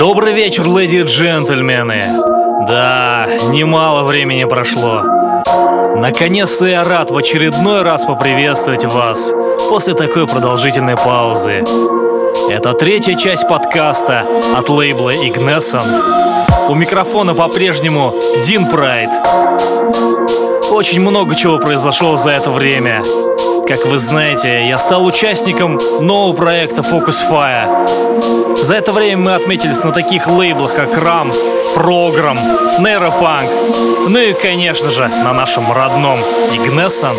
Добрый вечер, леди и джентльмены. Да, немало времени прошло. Наконец-то я рад в очередной раз поприветствовать вас после такой продолжительной паузы. Это третья часть подкаста от лейбла Ignescent. У микрофона по-прежнему Дин Прайд. Очень много чего произошло за это время. Как вы знаете, я стал участником нового проекта Focus Fire. За это время мы отметились на таких лейблах, как RAM, Program, Neuropunk, ну и, конечно же, на нашем родном Ignescent.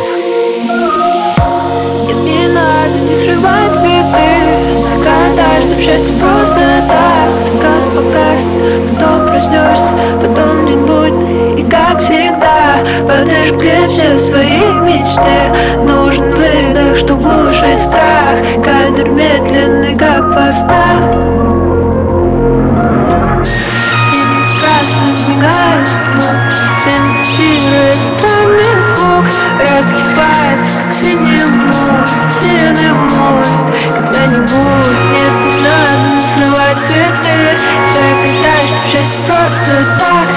Счастье просто так Закат погаснет, потом проснешься Потом день будний и как всегда Подожгли все свои мечты. Нужен выдох, что глушит страх. Кадр медленный, как во снах. Синий с красным мигает ночь Синтезирует странный звук. Разливается, как синий море Сирены море Когда-нибудь нет, не надо срывать цветы. Загадай, что счастье просто так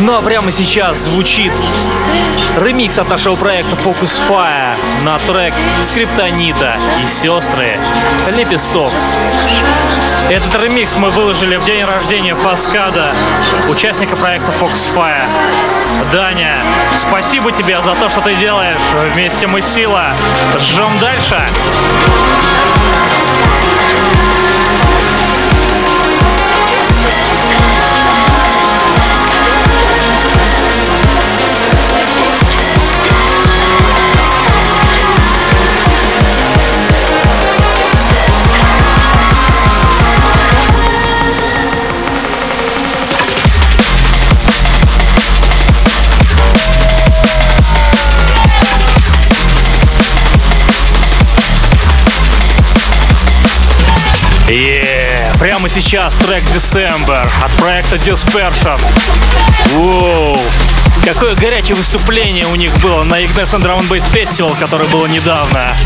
Ну а прямо сейчас звучит ремикс от нашего проекта Focus Fire на трек Скриптонита и сестры Лепесток. Этот ремикс мы выложили в день рождения Фаскада, участника проекта Focus Fire. Даня, спасибо тебе за то, что ты делаешь. Вместе мы сила. Жжем дальше. Е, Прямо сейчас трек December от проекта Dispersion. Воу! Какое горячее выступление у них было на Drum and Bass Festival, который было недавно.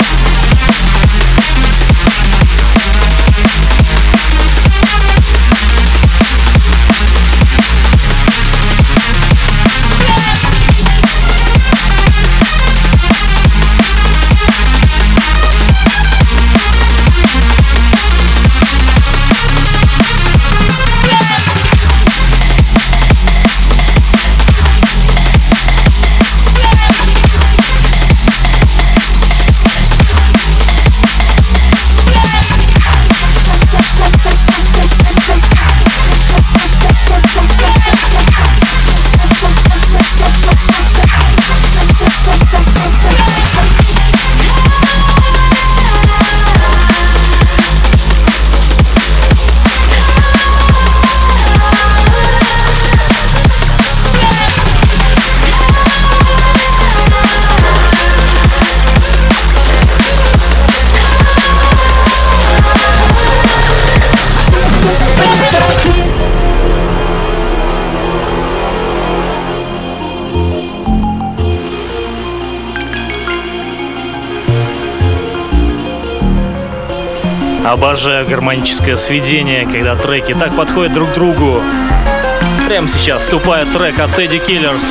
Обожаю гармоническое сведение, когда треки так подходят друг к другу. Прямо сейчас вступает трек от Teddy Killers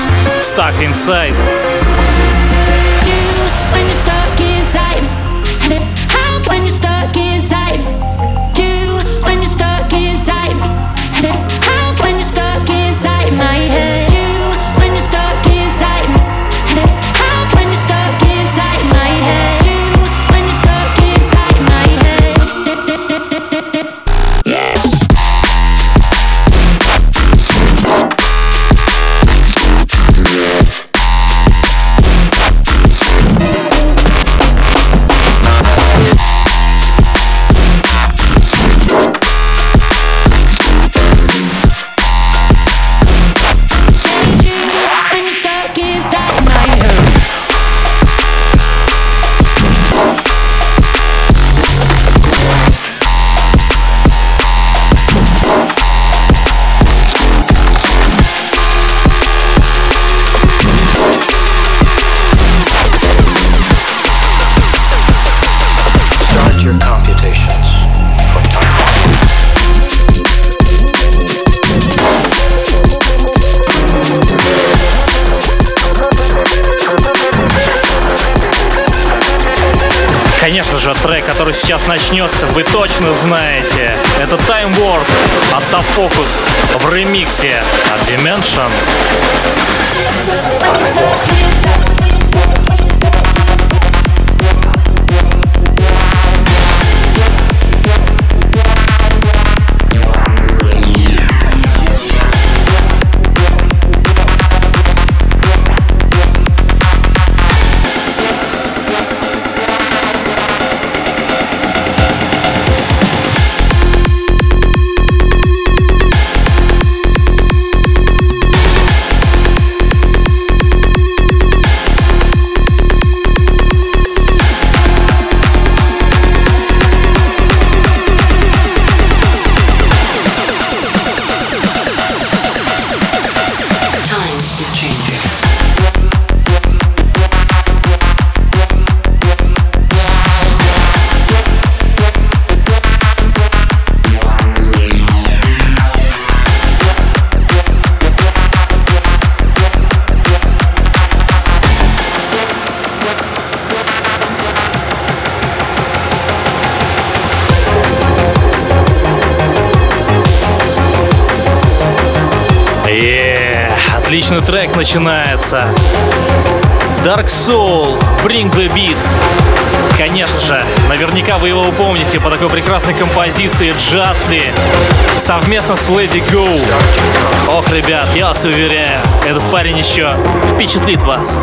«Stuck Inside». Же, трек, который сейчас начнется, вы точно знаете. Это Time Warp от Subfocus в ремиксе от Dimension. Отличный трек начинается. Dark Soul, Bring the Beat. Конечно же, наверняка вы его упомните по такой прекрасной композиции Justly совместно с Lady Go. Ох, ребят, я вас уверяю, этот парень еще впечатлит вас.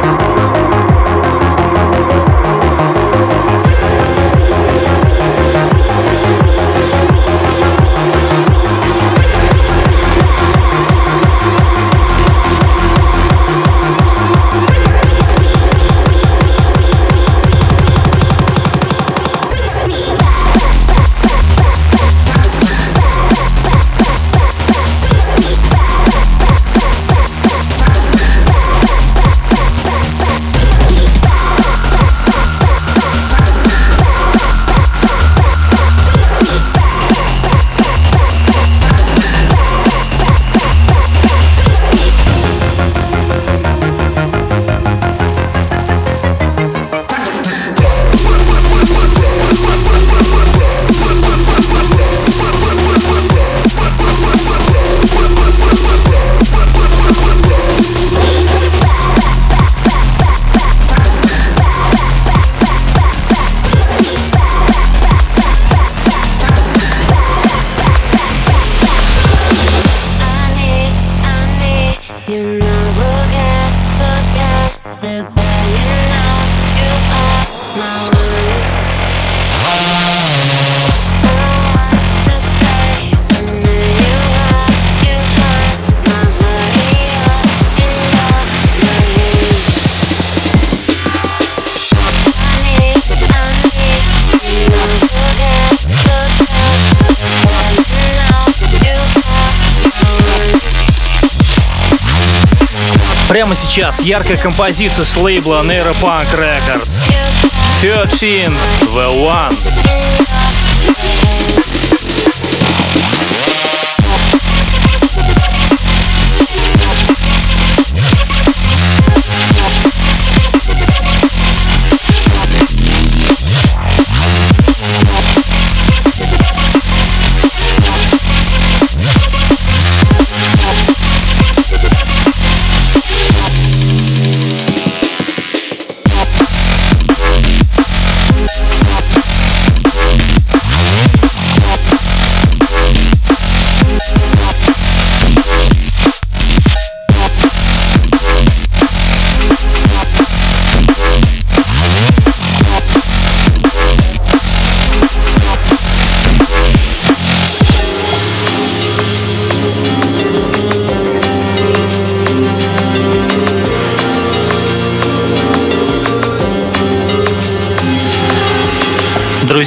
Сейчас яркая композиция с лейбла Neuropunk Records. 13 The One.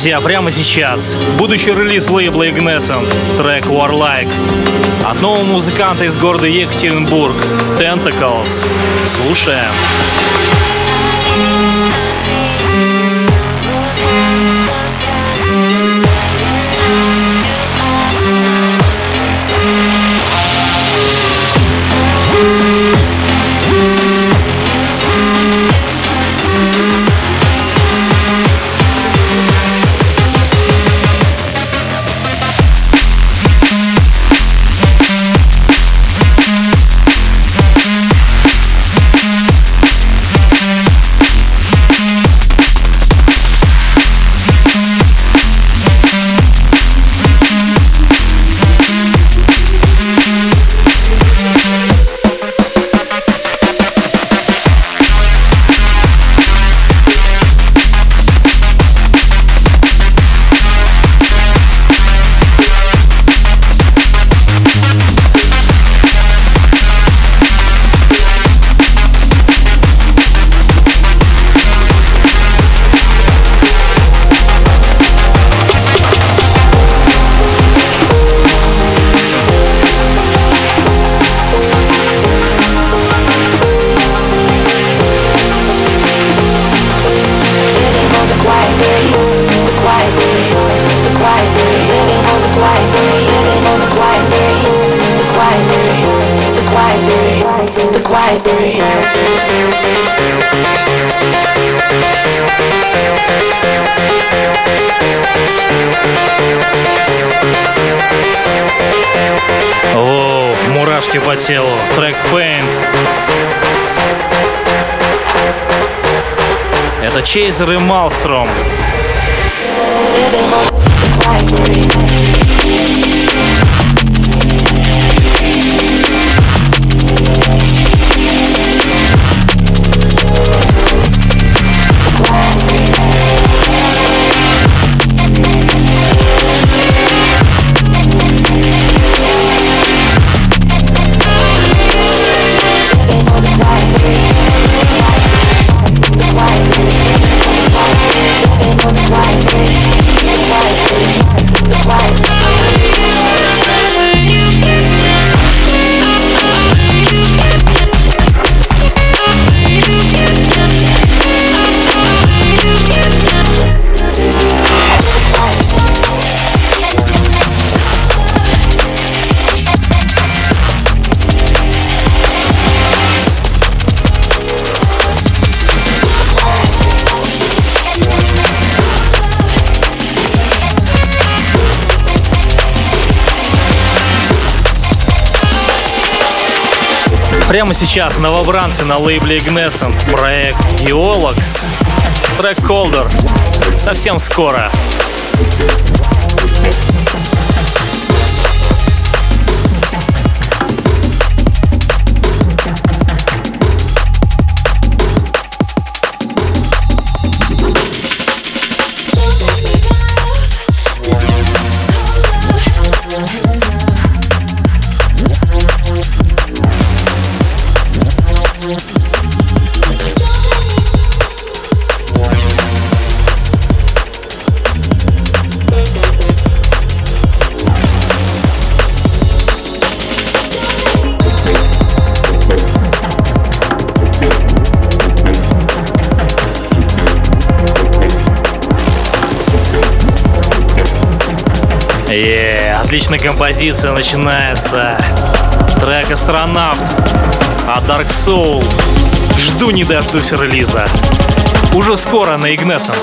Друзья, прямо сейчас будущий релиз лейбла Ignescent, трек Warlike. От нового музыканта из города Екатеринбург, Tentacles. Слушаем. О, мурашки по телу. Трек Paint. Это Чейзер и Малстром. Прямо сейчас новобранцы на лейбле Ignescent, проект Geologs, трек Colder. Совсем скоро. Yeah, отличная композиция начинается. Трек «Астронавт» от Dark Soul. Жду не дождусь релиза. Уже скоро на Игнесом.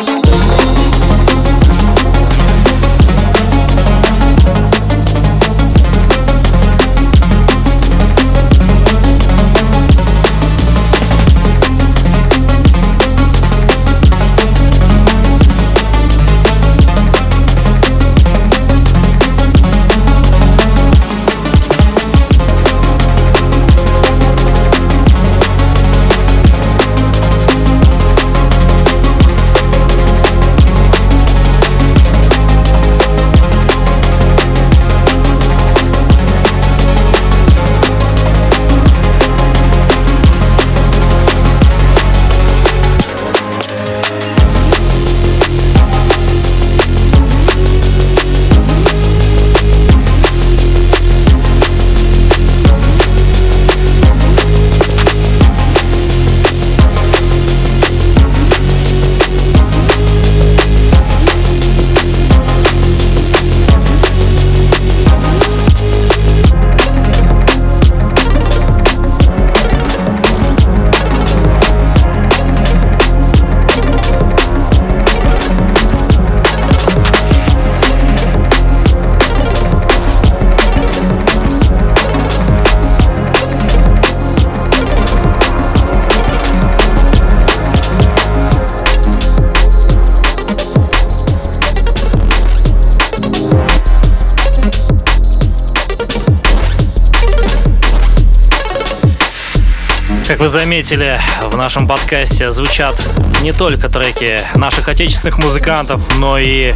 Вы заметили, в нашем подкасте звучат не только треки наших отечественных музыкантов, но и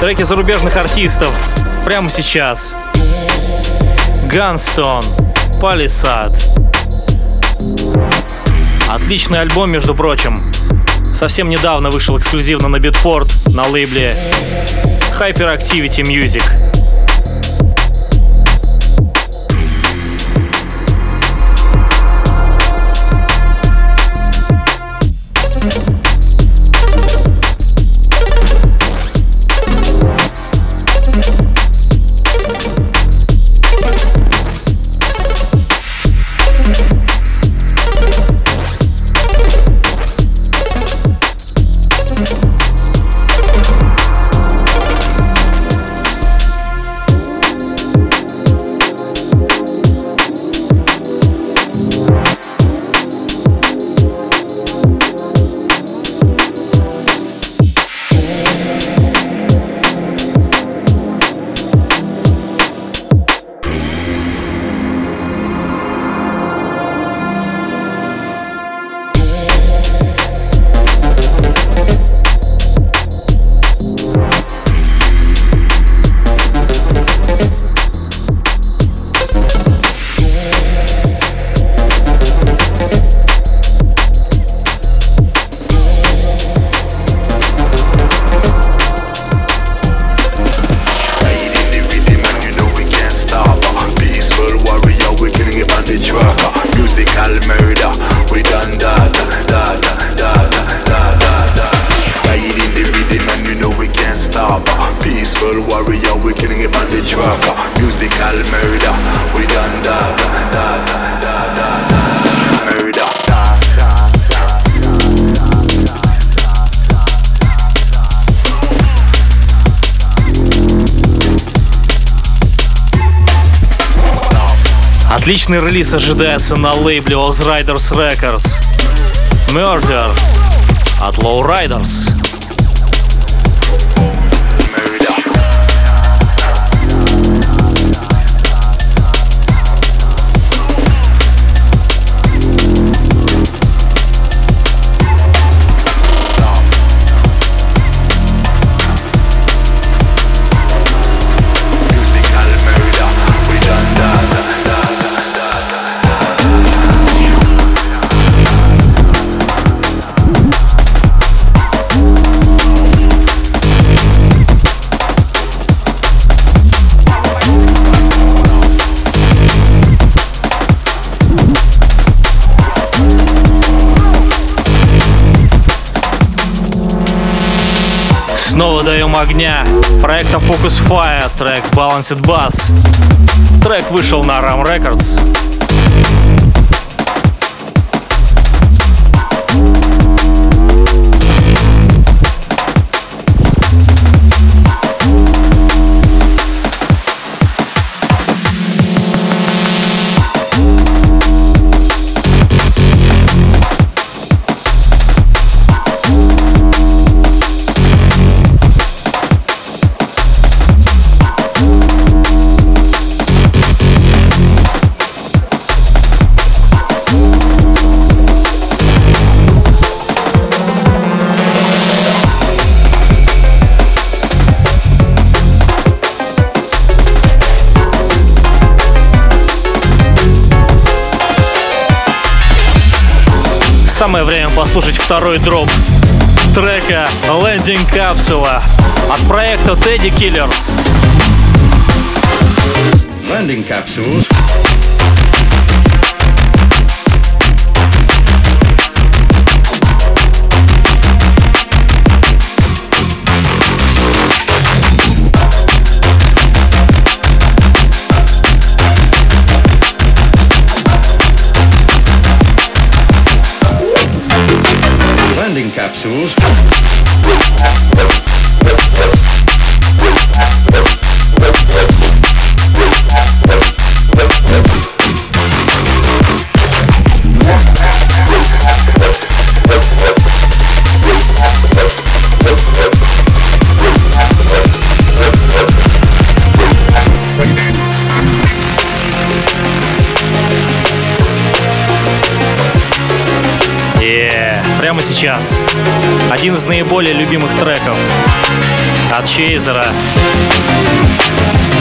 треки зарубежных артистов прямо сейчас. Gunstone, Palisade. Отличный альбом, между прочим. Совсем недавно вышел эксклюзивно на Битфорд на лейбле Hyperactivity Music. Отличный релиз ожидается на лейбле Oz Riders Records. Murder от Low Riders. Даем огня. Проектом Focus Fire, трек Balanced Bass. Трек вышел на Ram Records. Самое время послушать второй дроп трека Landing Capsule от проекта Teddy Killers. Landing capsules. Сейчас. Один из наиболее любимых треков от Чейзера.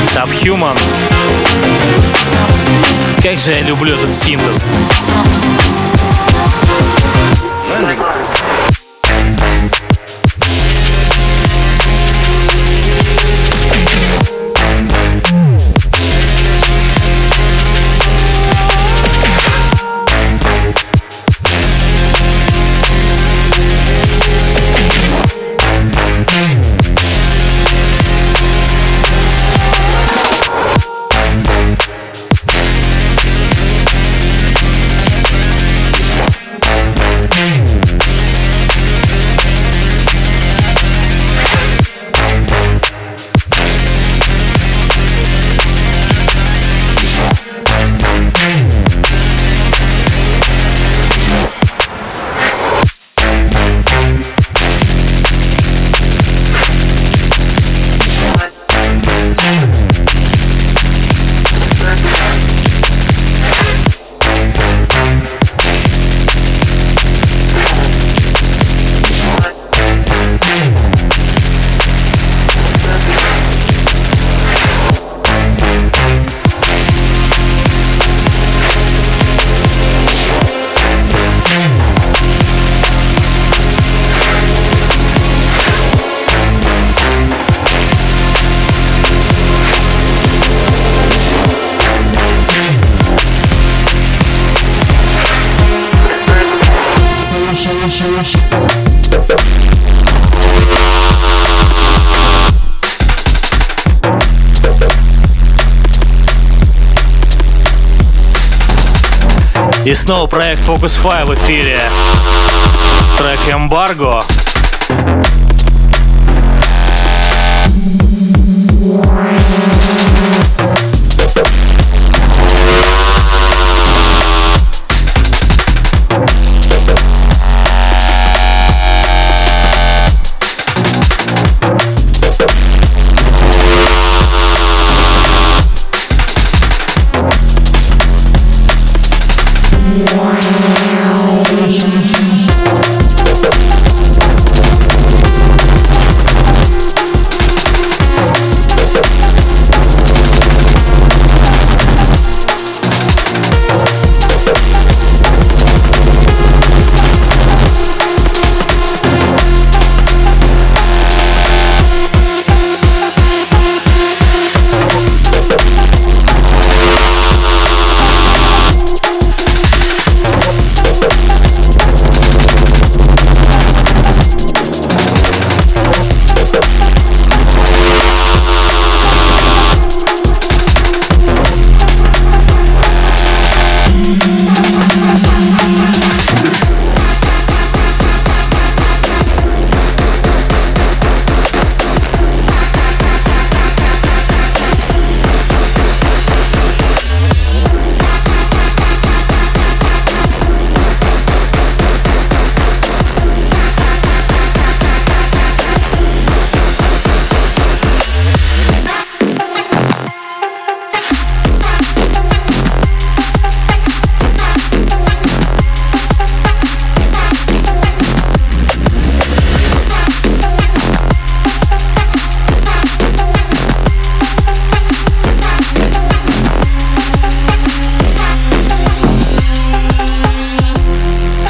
Subhuman. Как же я люблю этот синтез. Снова проект Focus Fire в эфире. Трек Эмбарго.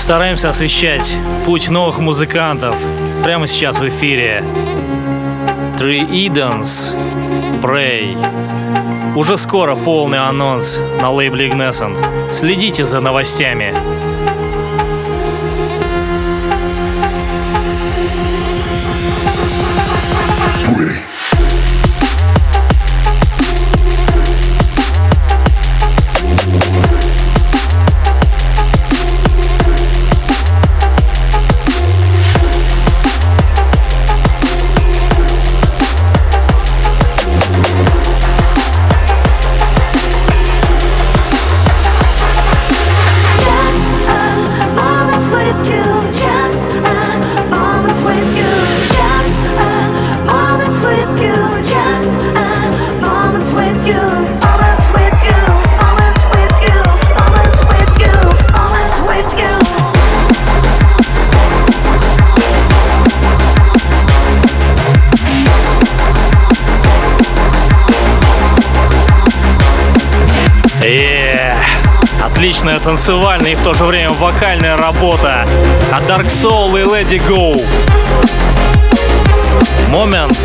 Стараемся освещать путь новых музыкантов прямо сейчас в эфире. Three Edens, Pray. Уже скоро полный анонс на лейбле Ignescent. Следите за новостями. Отличная танцевальная и в то же время вокальная работа от Dark Soul и Lady Go. Момент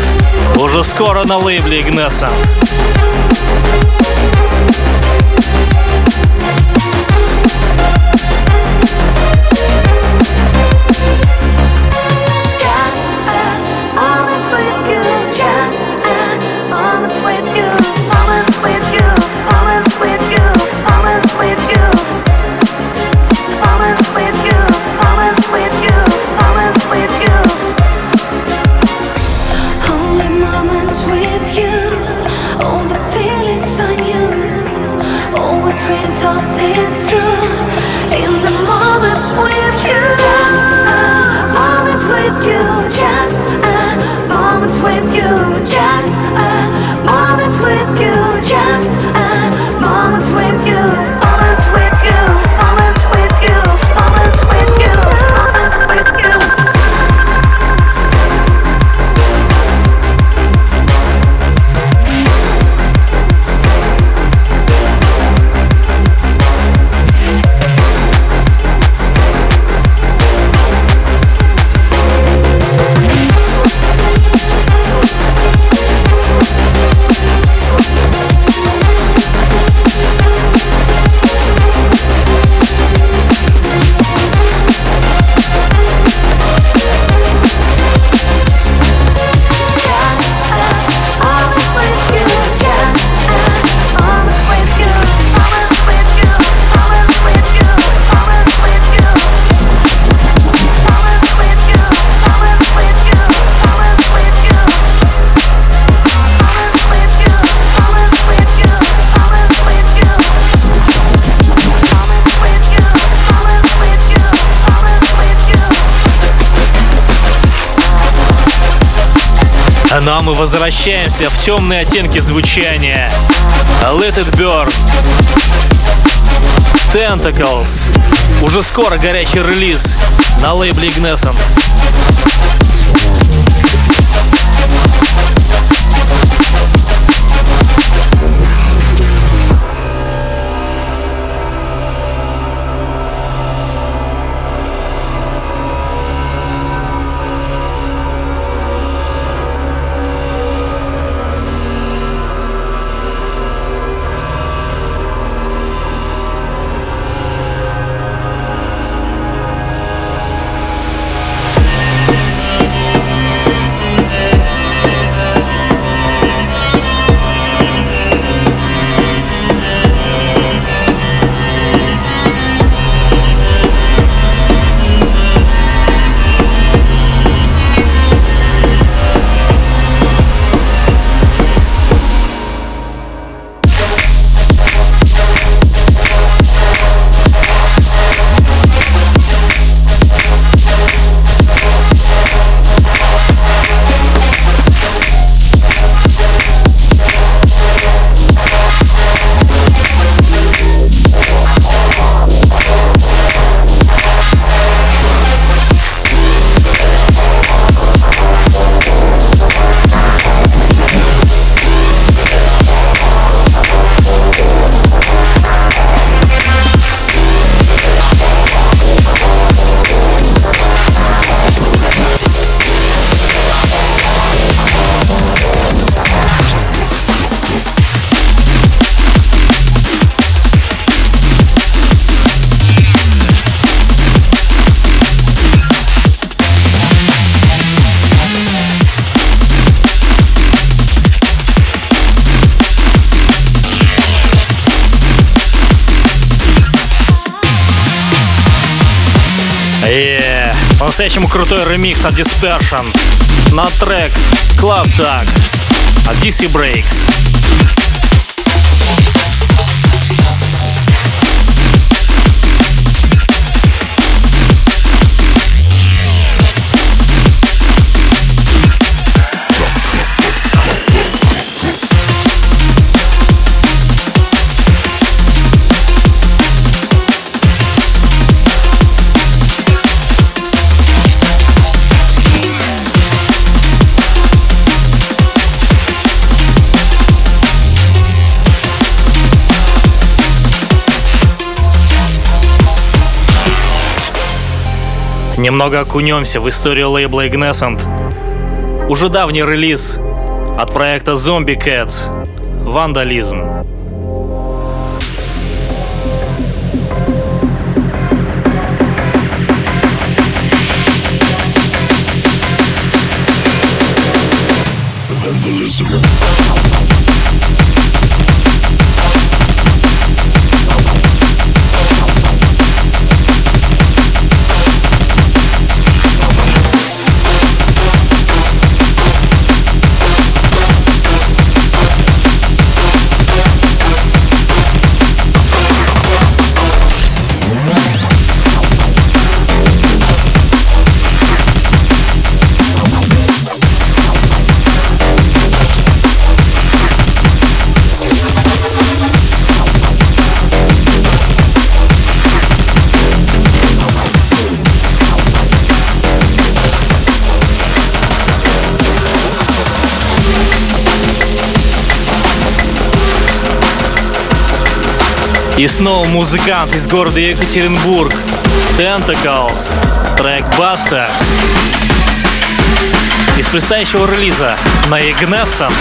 уже скоро на лейбле Игнеса. Возвращаемся в темные оттенки звучания. Let it burn. Tentacles. Уже скоро горячий релиз на лейбле Ignescent. Крутой ремикс от Dispersion на трек Club Tag от DC Breaks. Немного окунемся в историю лейбла Ignescent. Уже давний релиз от проекта Zombie Cats «Вандализм». И снова музыкант из города Екатеринбург. Tentacles. Трек Баста. Из предстоящего релиза на Ignescent.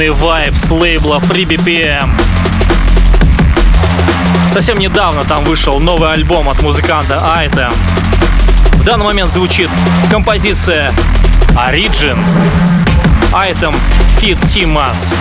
Трушный вайб с лейбла Free. Совсем недавно там вышел новый альбом от музыканта Item. В данный момент звучит композиция Origin Item Fit Timas.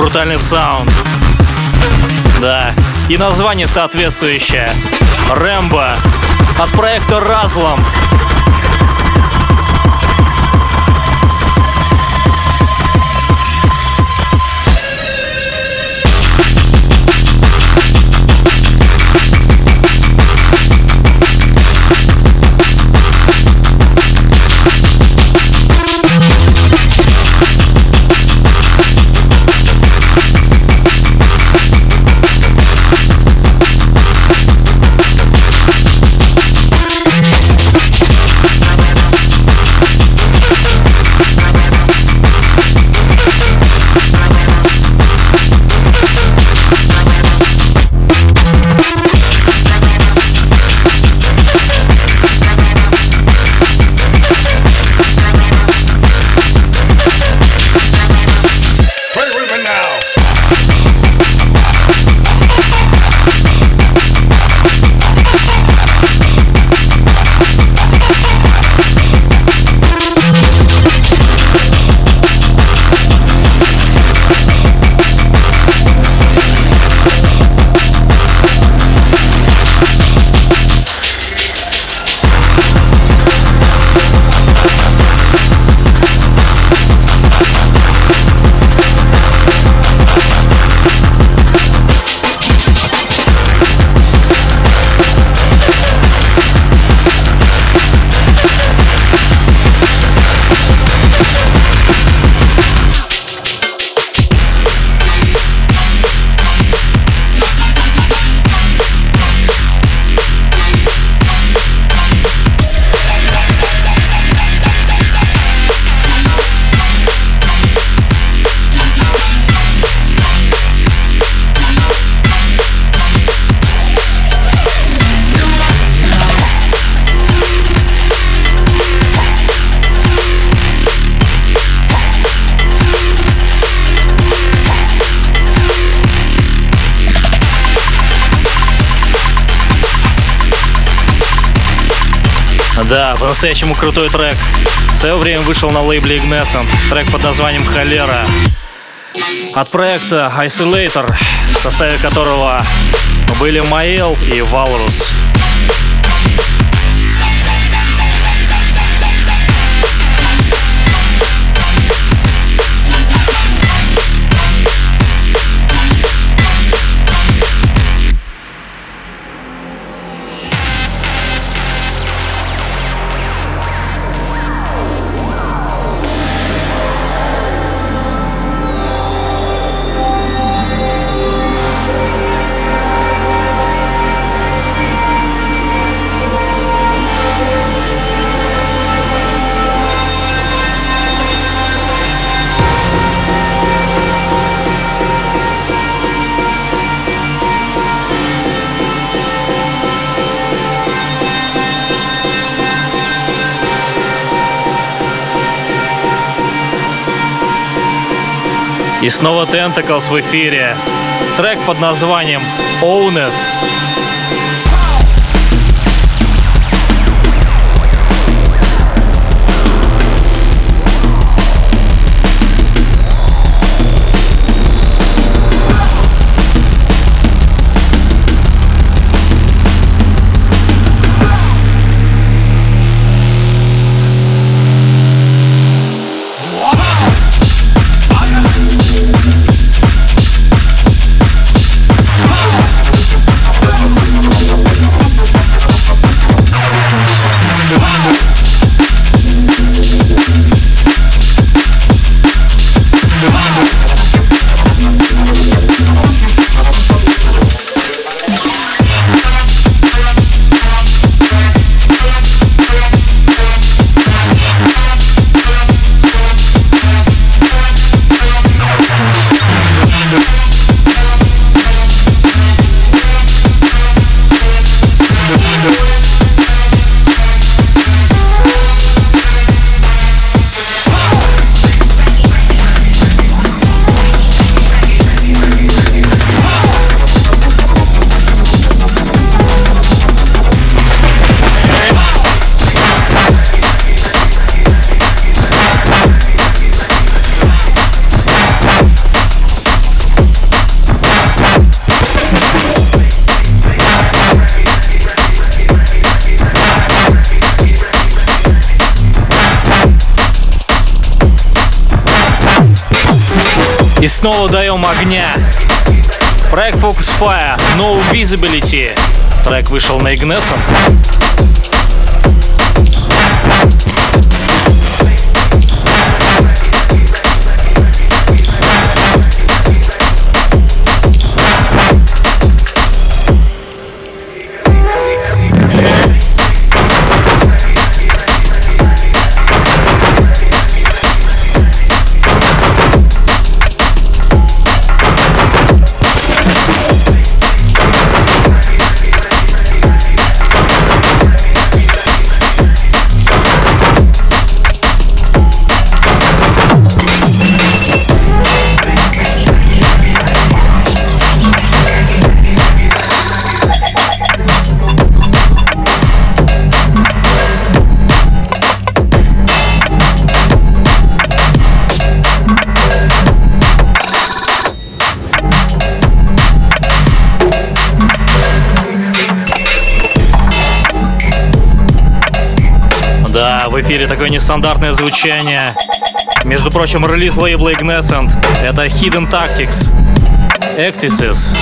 Брутальный саунд. Да, и название соответствующее. Рэмбо от проекта «Разлом». Да, по-настоящему крутой трек. В свое время вышел на лейбле Ignescent. Трек под названием «Холера». От проекта Isolator, в составе которого были Маэл и Валрус. И снова Tentacles в эфире. Трек под названием Own It. И снова даем огня. Проект Focus Fire, No Visibility. Трек вышел на Ignescent. Эфире такое нестандартное звучание. Между прочим, релиз лейбла Ignescent. Это Hidden Tactics. Ectisis.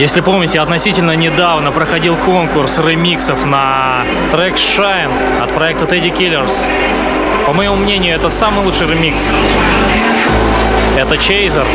Если помните, относительно недавно проходил конкурс ремиксов на трек Shine от проекта Teddy Killers. По моему мнению, это самый лучший ремикс. Это Chaser.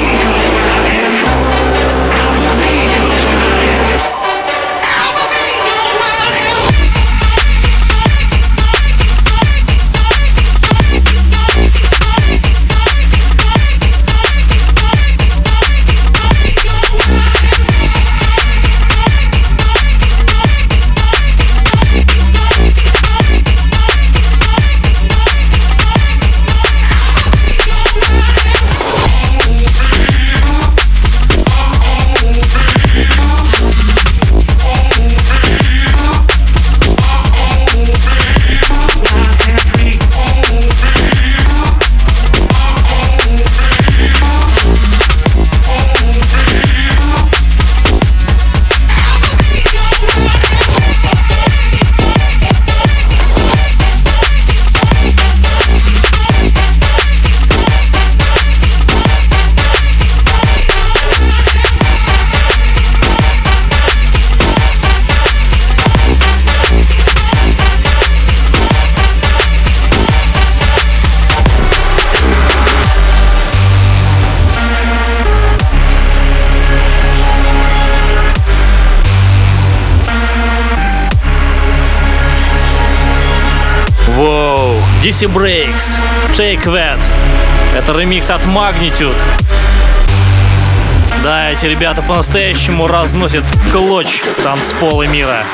DC Breaks, Take That. Это ремикс от Magnitude. Да, эти ребята по-настоящему разносят клочь танцполы мира.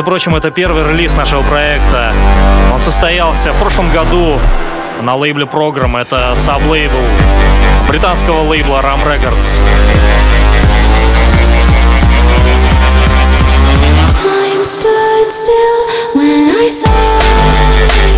Между прочим, это первый релиз нашего проекта. Он состоялся в прошлом году на лейбле Program. Это саб-лейбл британского лейбла Ram Records. Time stood still when I saw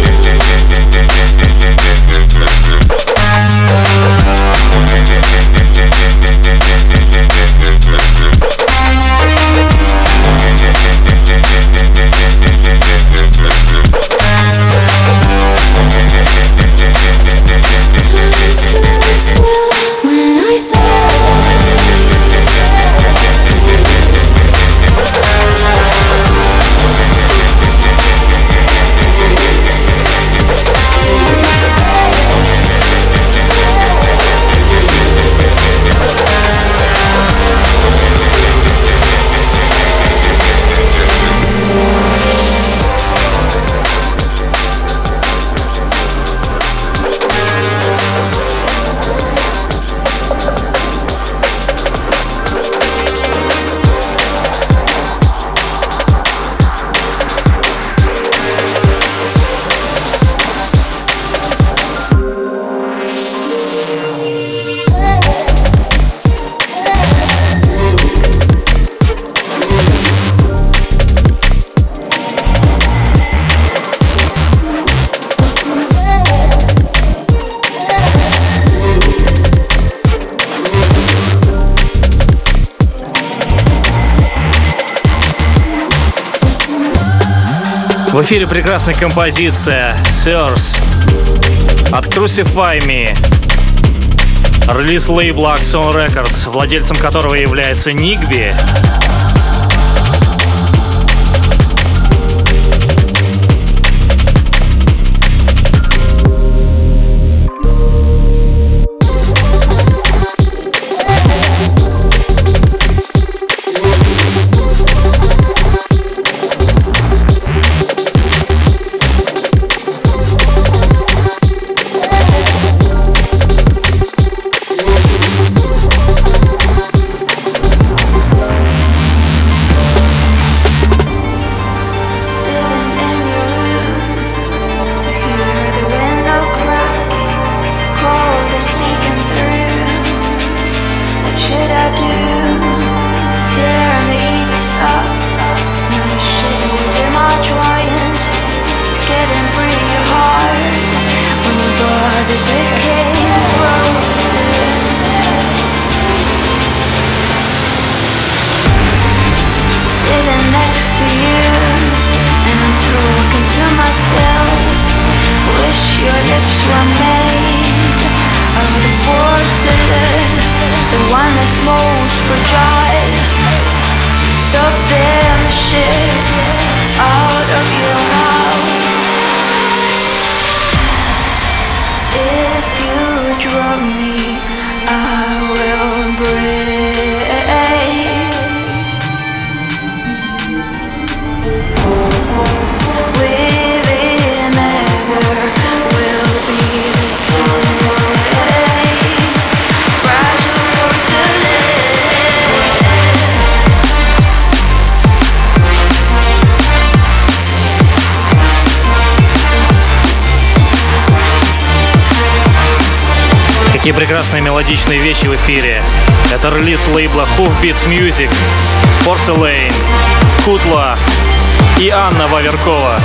эфире прекрасная композиция Sirs от Crucify Me. Релиз лейбла Axion Records, владельцем которого является Нигби. Анна Ваверкова.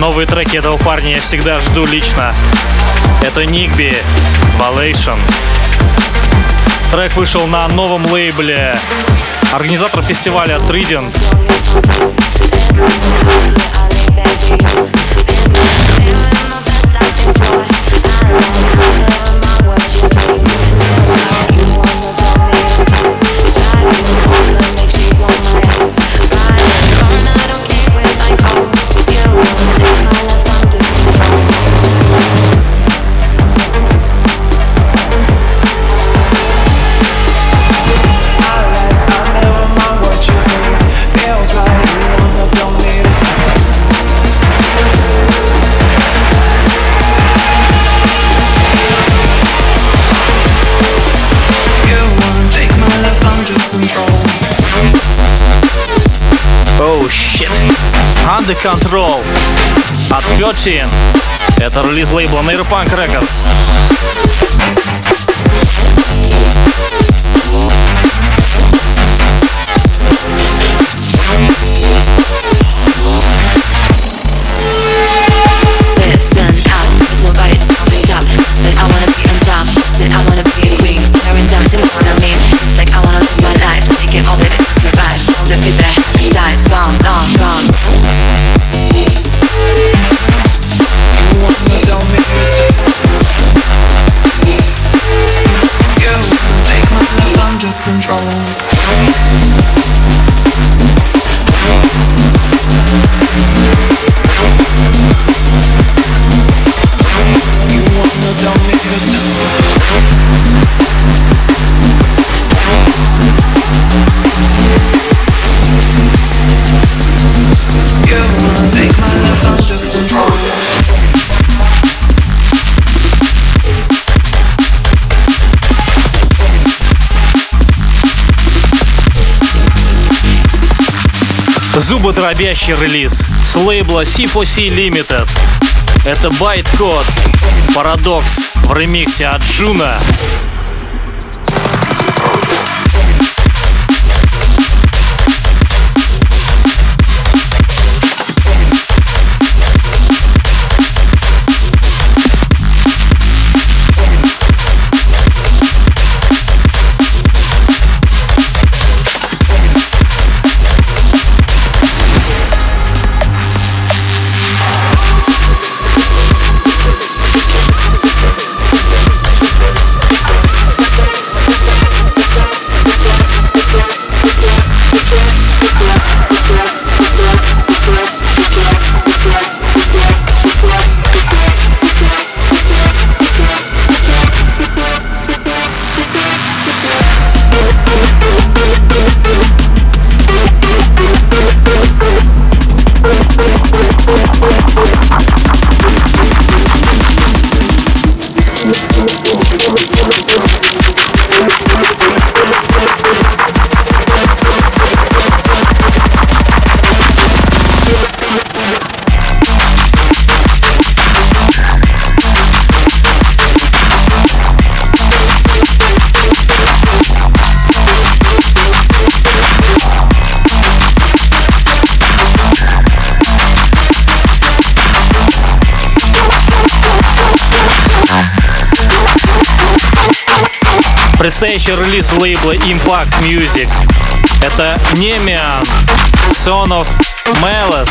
Новые треки этого парня я всегда жду лично. Это Нигби, Valation. Трек вышел на новом лейбле. Организатор фестиваля Trident. Oh Under Control от 13. Это релиз лейбла Neuropunk Records. Зубодробящий релиз с лейбла C4C Limited. Это Bytecode Paradox в ремиксе от Джуна. Предстоящий релиз лейбла Impact Music. Это Nemian, Son of Melis.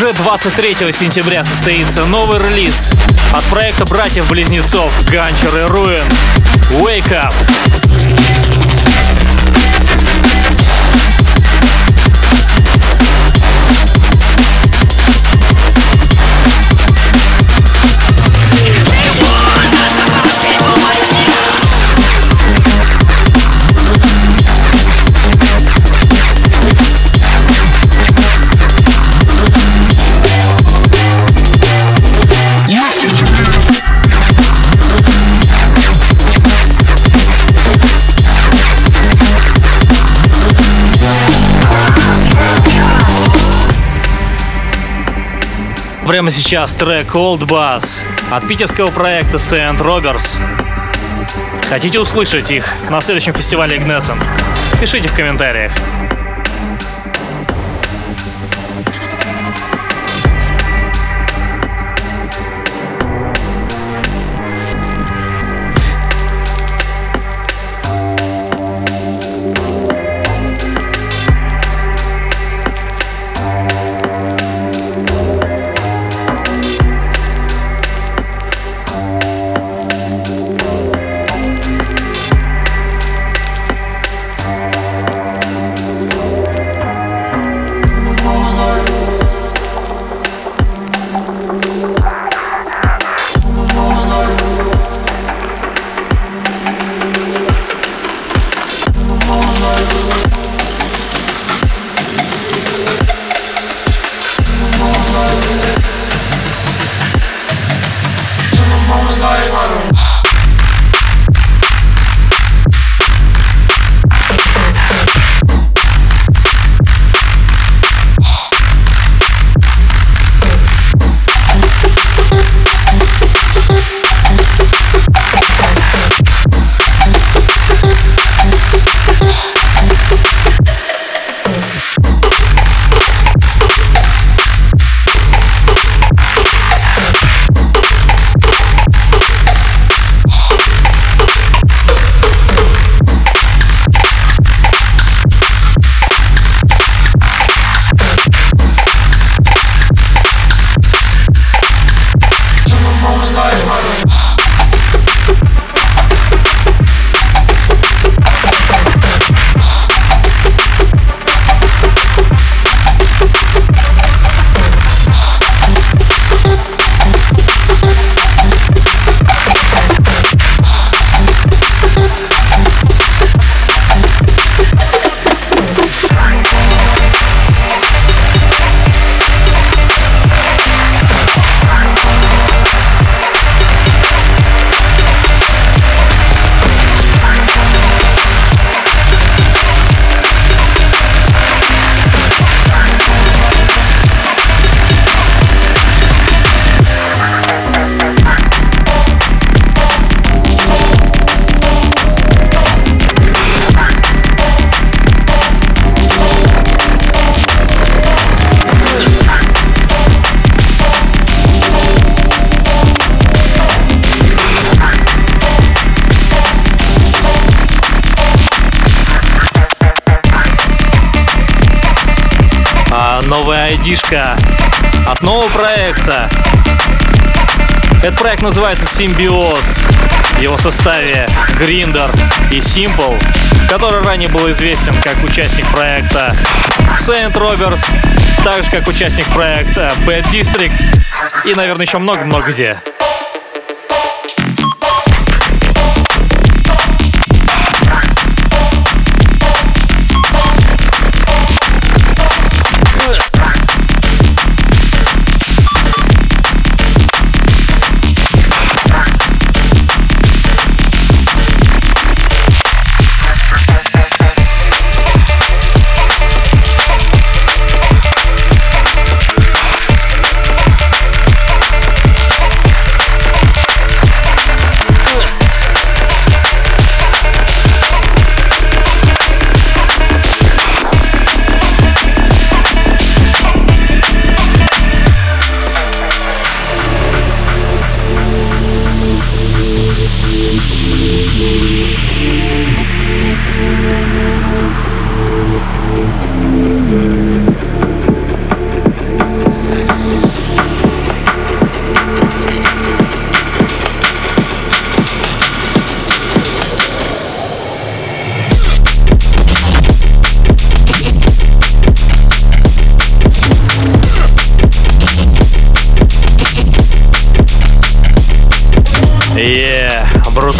Уже 23 сентября состоится новый релиз от проекта братьев-близнецов Ганчер и Руин Wake Up. Прямо сейчас трек Old Bass от питерского проекта Saint Roberts. Хотите услышать их на следующем фестивале Ignescent? Пишите в комментариях. Айдишка от нового проекта. Этот проект называется Симбиоз. В его составе Гриндер и Simple, который ранее был известен как участник проекта Saint Roberts, так же как участник проекта Bad District и, наверное, еще много-много где.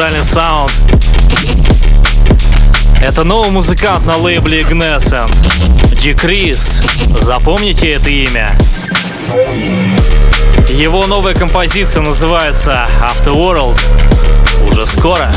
Брутальный саунд. Это новый музыкант на лейбле Ignition. Дикрис. Запомните это имя. Его новая композиция называется Afterworld. Уже скоро.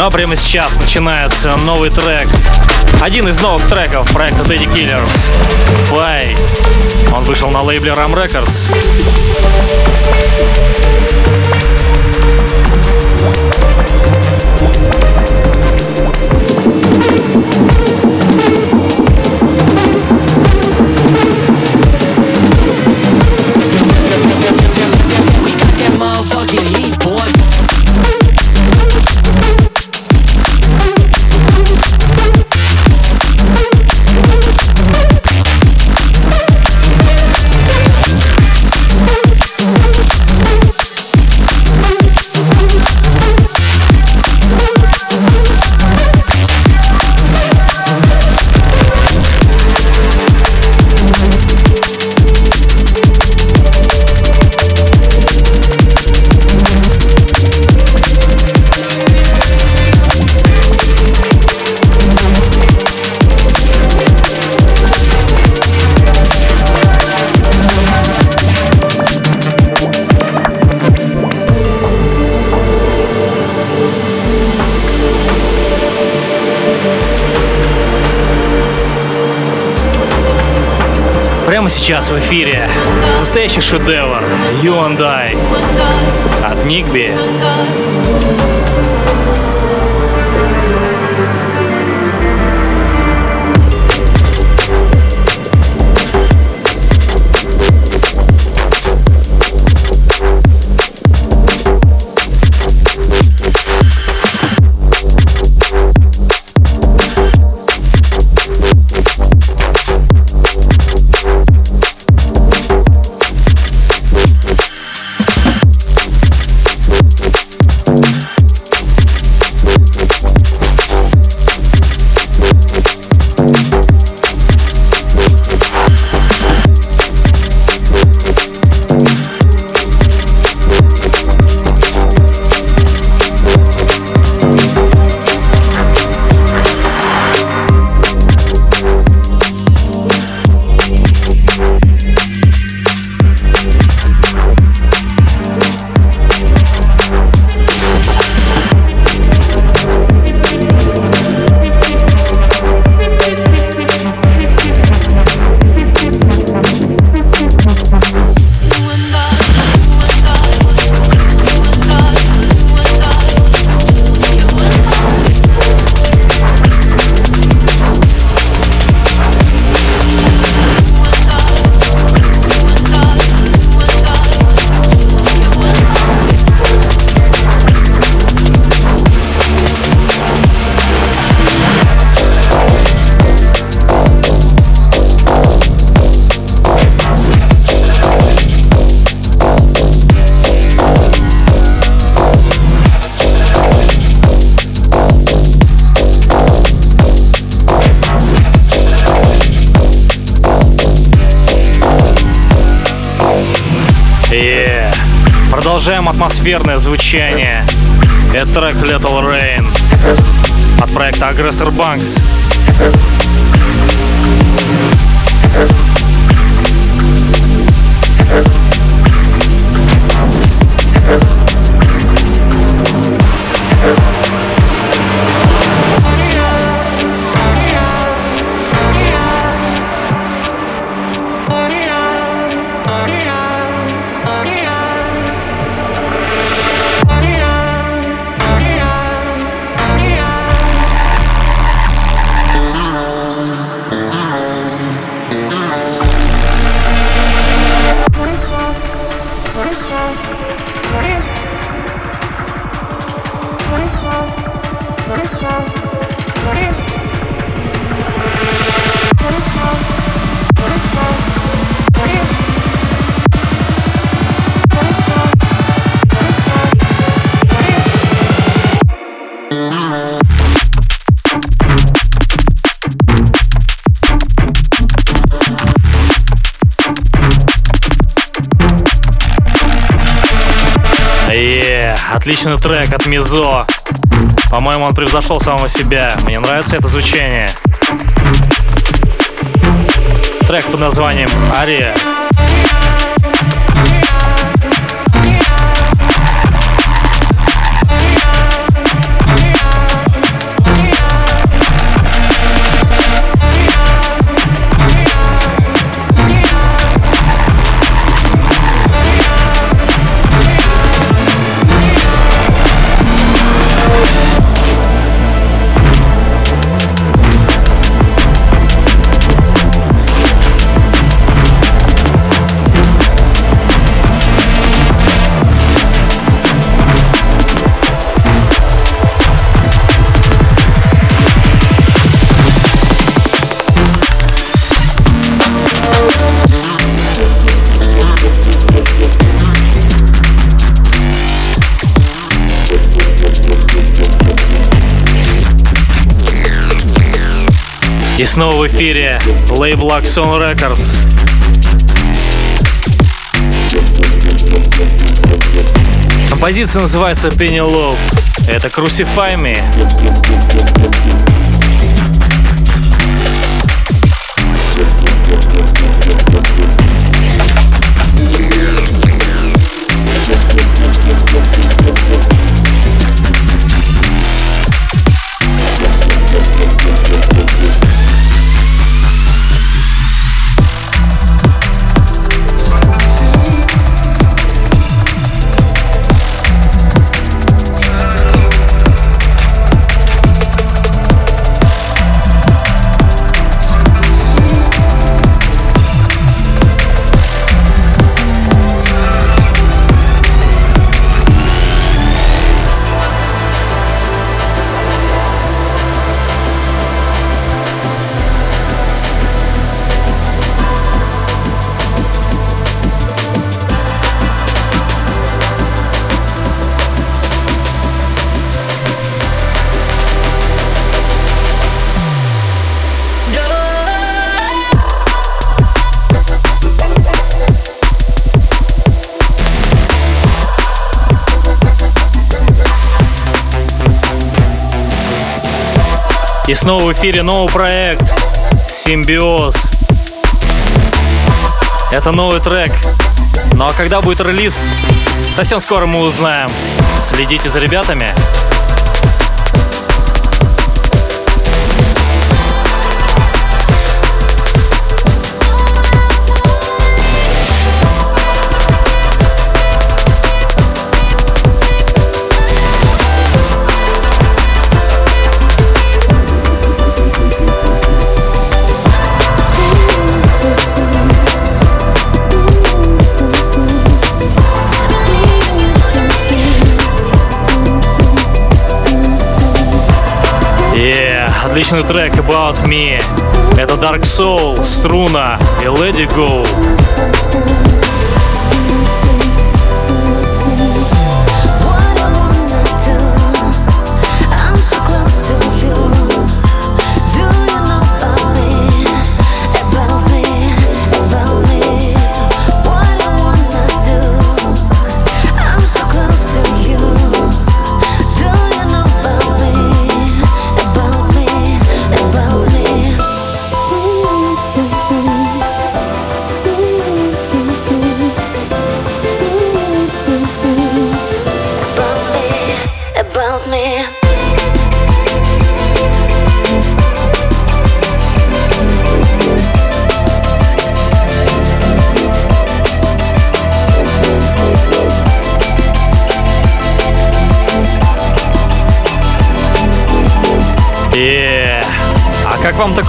Но прямо сейчас начинается новый трек. Один из новых треков проекта Teddy Killers. Fly. Он вышел на лейбле Ram Records. Сейчас в эфире. Настоящий шедевр. You and I от Никби. Трек Little Rain от проекта Aggressor Banks. Отличный трек от Мизо. По-моему, он превзошел самого себя. Мне нравится это звучание. Трек под названием «Ария». И снова в эфире лейбл Axon Records. Композиция называется Penelope. Это Crucify Me. И снова в эфире новый проект Симбиоз. Это новый трек. Ну а когда будет релиз, совсем скоро мы узнаем. Следите за ребятами. Отличный трек About Me. Это Dark Soul, Струна и It Go.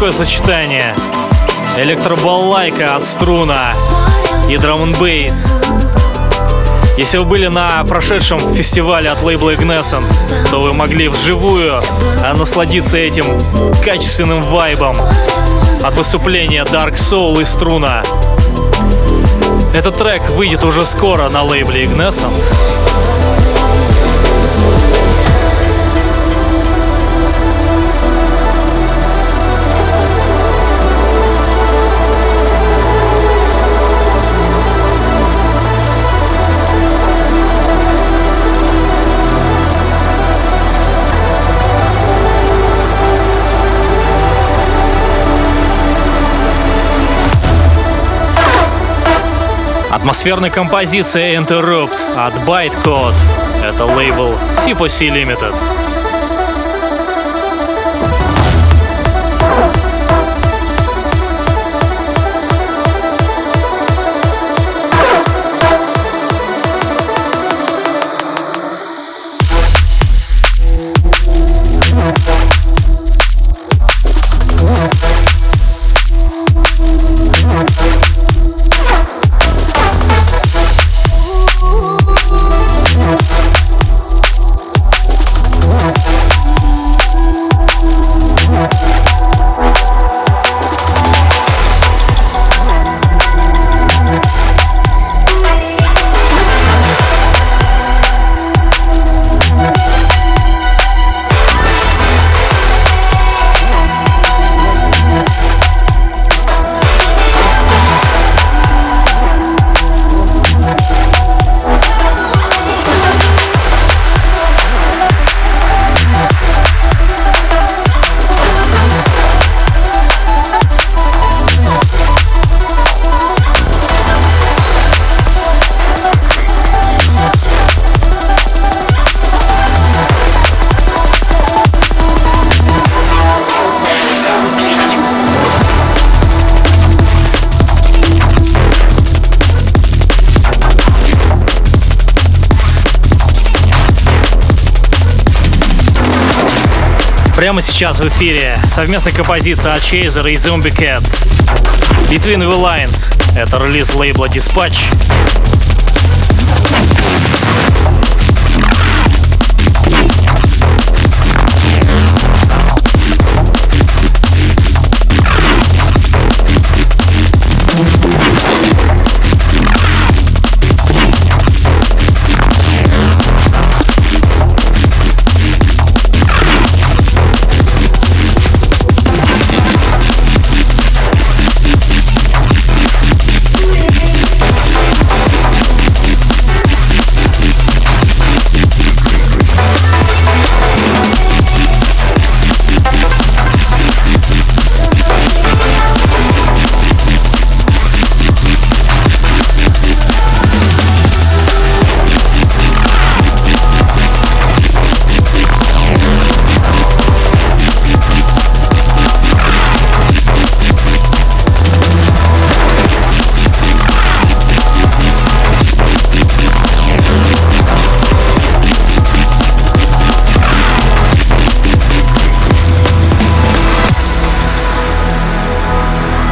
Такое сочетание? Электробаллайка от струна и драм н бейс. Если вы были на прошедшем фестивале от лейбла Ignescent, то вы могли вживую а, насладиться этим качественным вайбом от выступления Dark Soul и струна. Этот трек выйдет уже скоро на лейбле Ignescent. Атмосферная композиция Interrupt от Bytecode. Это лейбл C4C Limited. Сейчас в эфире совместная композиция от Chaser и Zombie Cats. Between the Lines — это релиз лейбла Dispatch.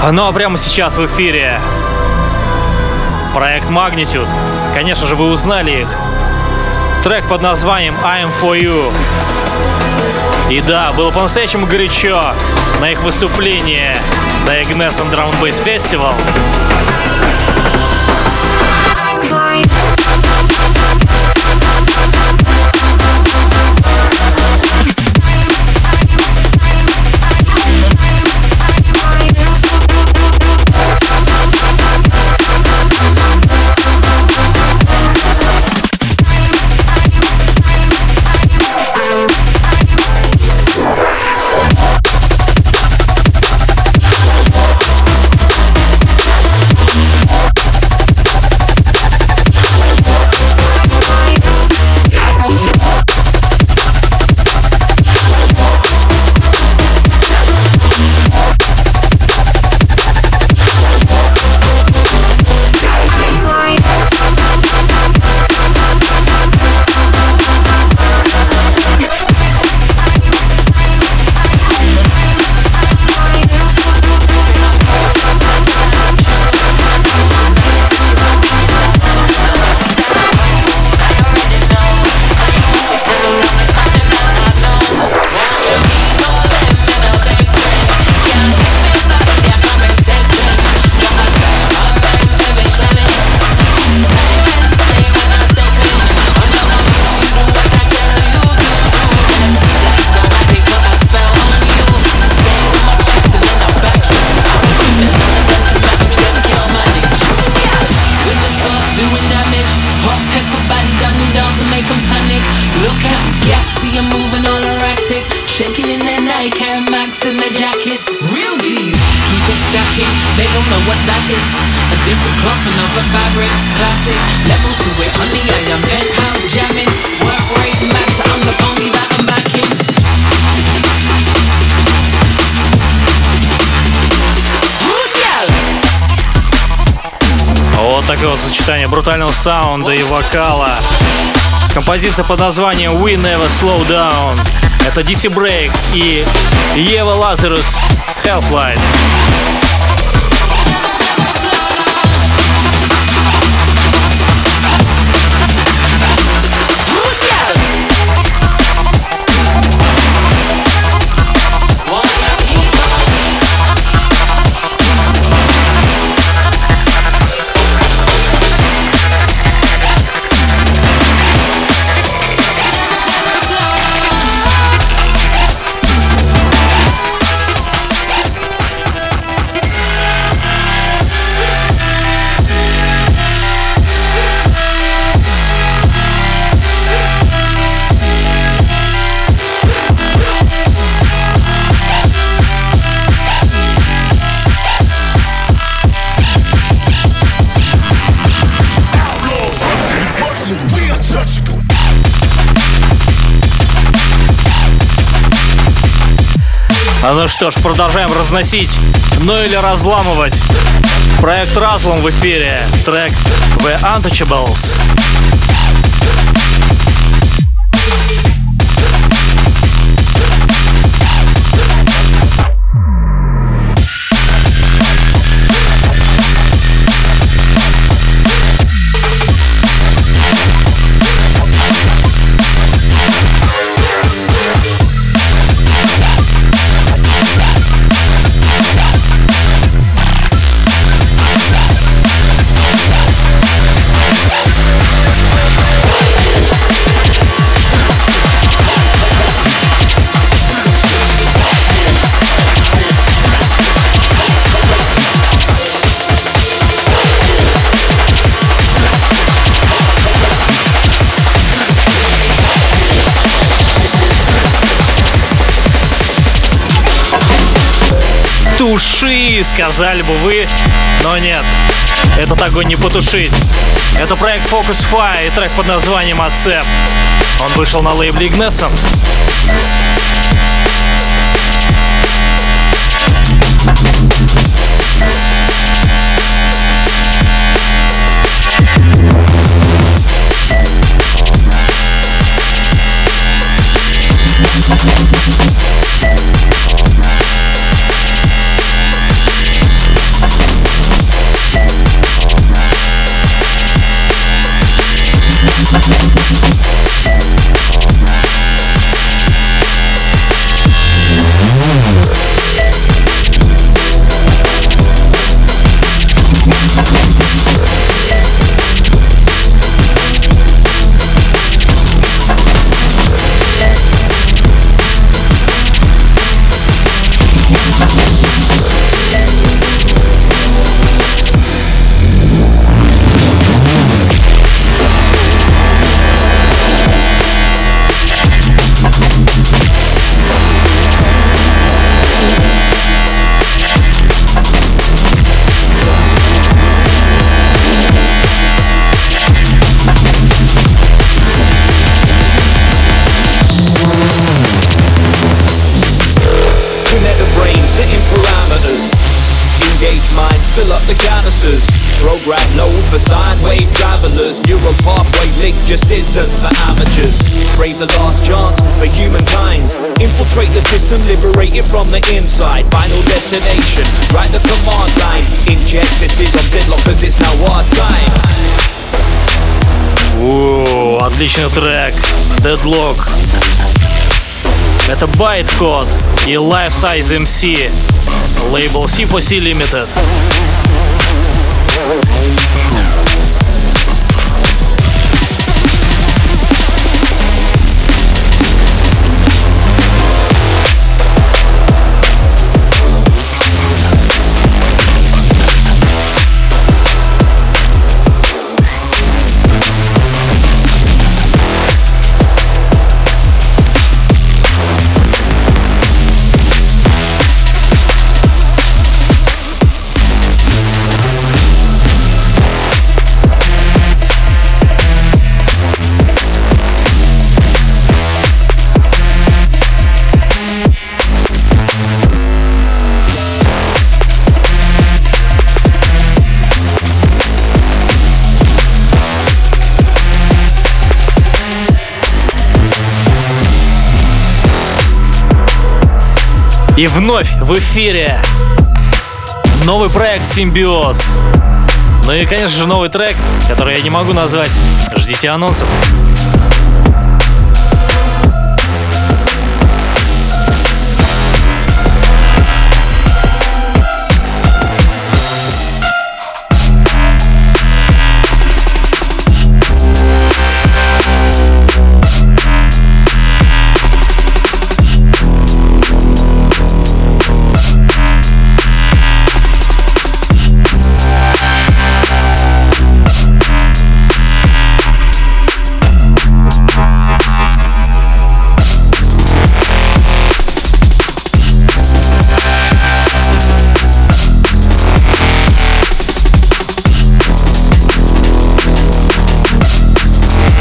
Ну а прямо сейчас в эфире проект Magnitude. Конечно же, вы узнали их. Трек под названием I'm For You. И да, было по-настоящему горячо на их выступлении Diagnosis Drum Bass Festival. Сочетание брутального саунда и вокала. Композиция под названием We Never Slow Down. Это DC Breaks и Ева Лазарус Helpline. А ну что ж, продолжаем разносить, ну или разламывать. Проект Разлом в эфире. Трек The Untouchables. Туши, сказали бы вы, но нет. Этот огонь не потушить. Это проект Focus Fire и трек под названием Accept. Он вышел на лейбле Ignescent. Connect pathway link just isn't for amateurs. Brave the last chance for humankind. Infiltrate the system, liberate it from the inside. Final destination, write the command line. Inject this is on deadlock cause it's now our time. О, отличный трек. Deadlock. Это Bytecode и Life Size MC. Лейбл C4C Limited. И вновь в эфире новый проект «Симбиоз». Ну и, конечно же, новый трек, который я не могу назвать. Ждите анонсов.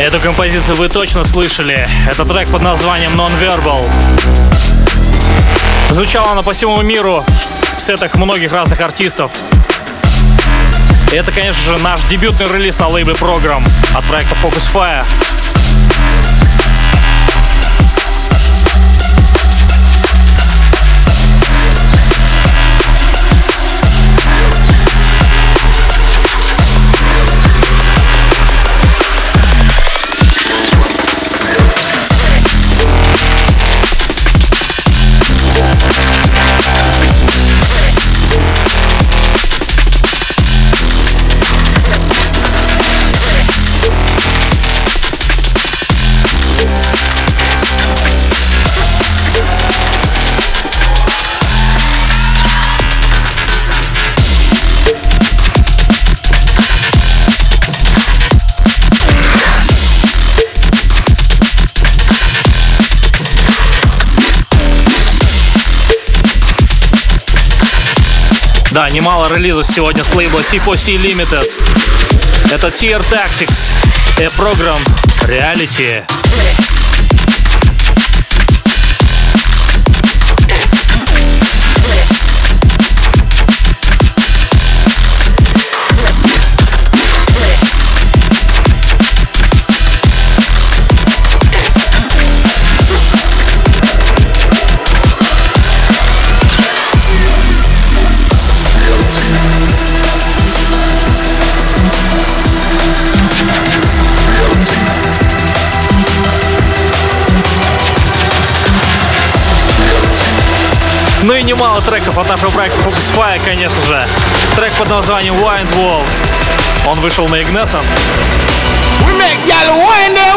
Эту композицию вы точно слышали. Это трек под названием Non-Verbal. Звучала она по всему миру в сетах многих разных артистов. И это, конечно же, наш дебютный релиз на лейбле Program от проекта Focus Fire. Да, немало релизов сегодня с лейбла C4C Limited. Это Tier Tactics, A Program Reality. Ну и немало треков от нашего проекта Focus Fire, конечно же. Трек под названием Wines Wall. Он вышел на Ignescent. We make wind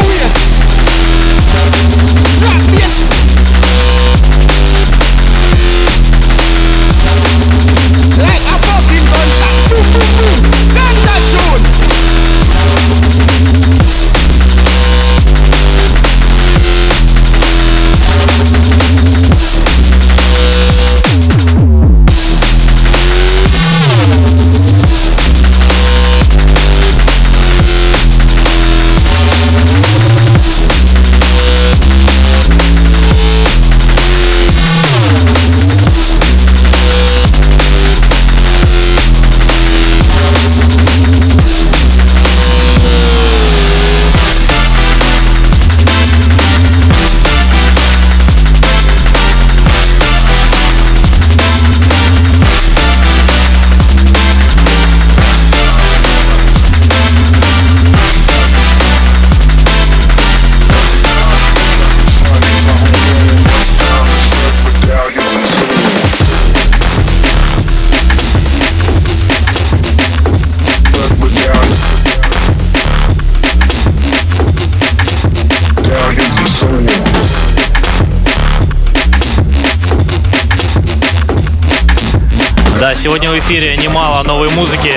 сегодня в эфире немало новой музыки,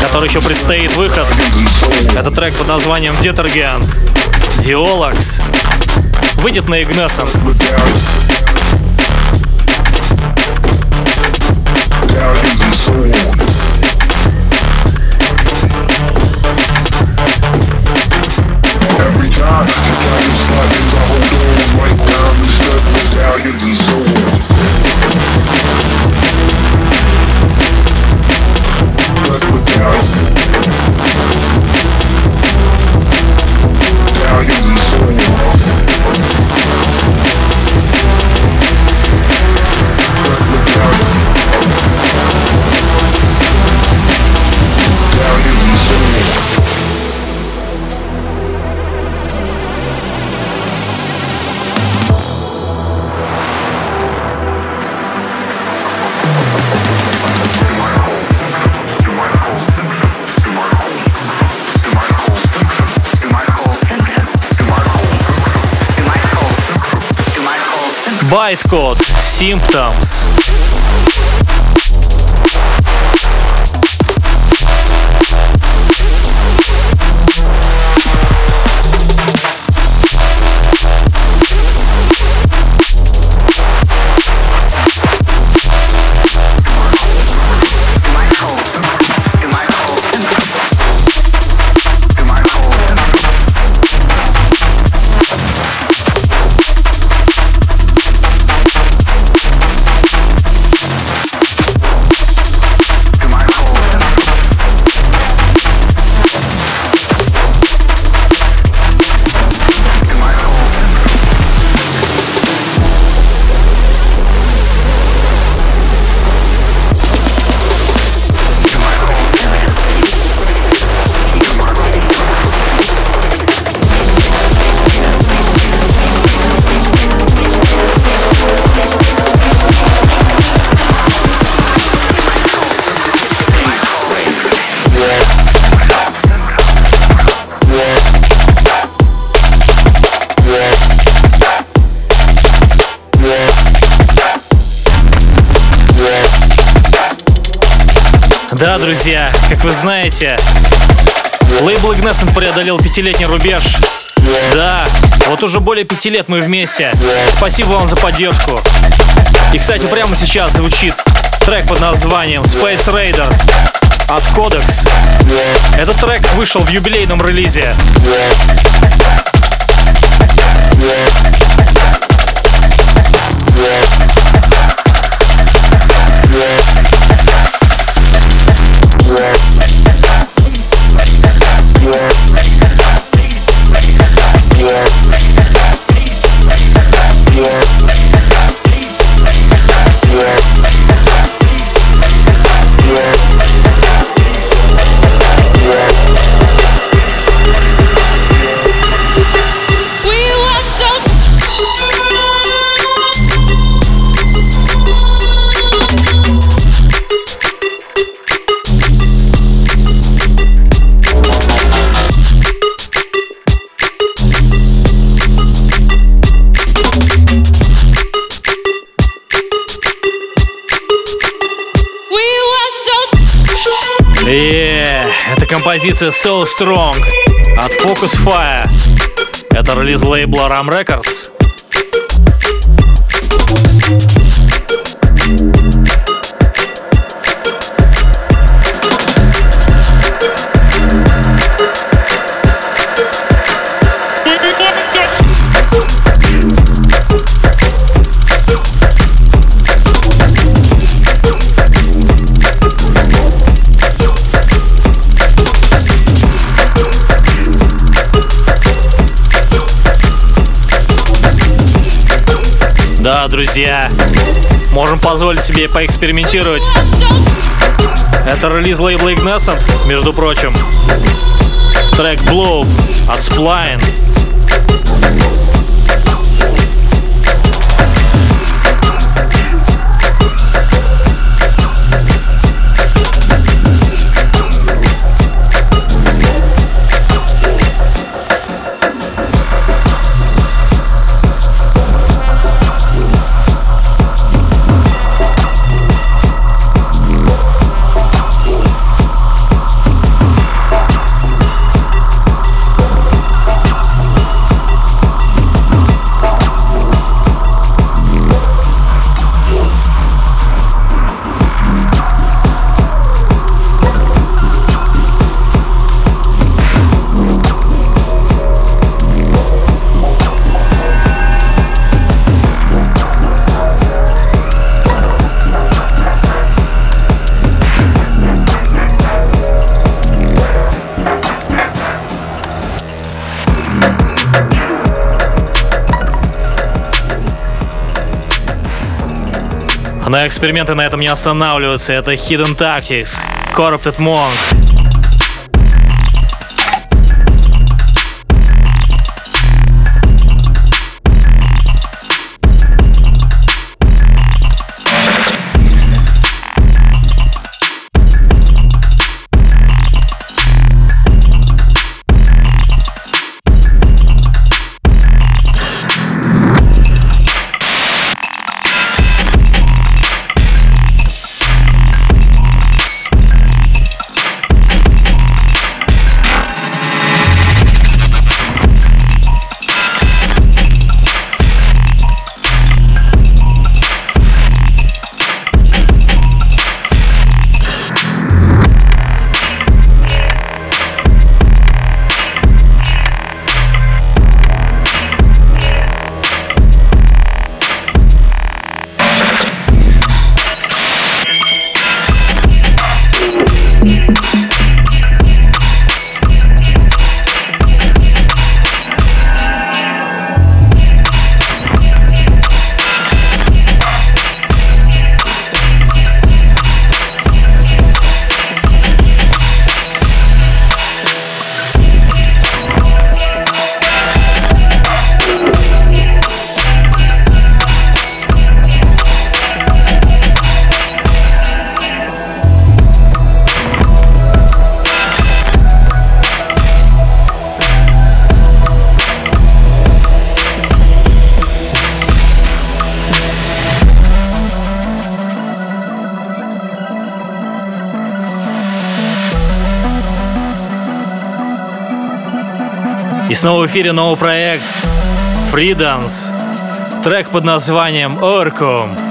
которой еще предстоит выход. Это трек под названием Detergent. Diolox. Выйдет на Ignescent. Bytecode Symptoms. Преодолел пятилетний рубеж. Да, вот уже более пяти лет мы вместе. Спасибо вам за поддержку. И, кстати, прямо сейчас звучит трек под названием Space Raider от Codex. Этот трек вышел в юбилейном релизе. We композиция So Strong от Focus Fire. Это релиз лейбла Ram Records. Да, друзья, можем позволить себе поэкспериментировать. Это релиз лейбла Ignescent, между прочим. Трек Blow от Spline. Но эксперименты на этом не останавливаются. Это Hidden Tactics, Corrupted Monk. Снова в эфире новый проект Freedance. Трек под названием Orcum.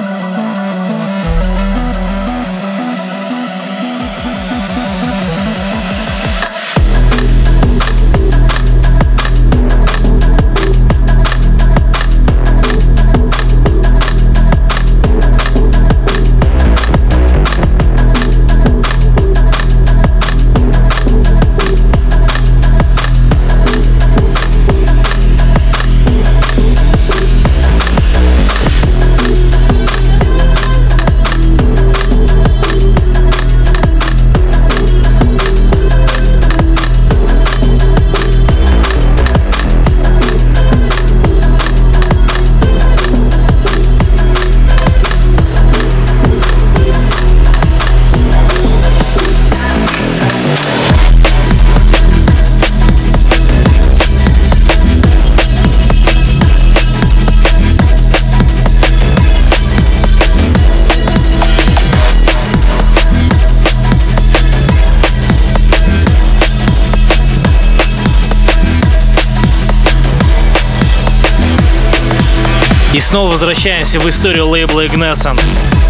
И снова возвращаемся в историю лейбла Ignescent.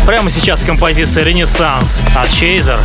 Прямо сейчас композиция «Ренессанс» от Chaser.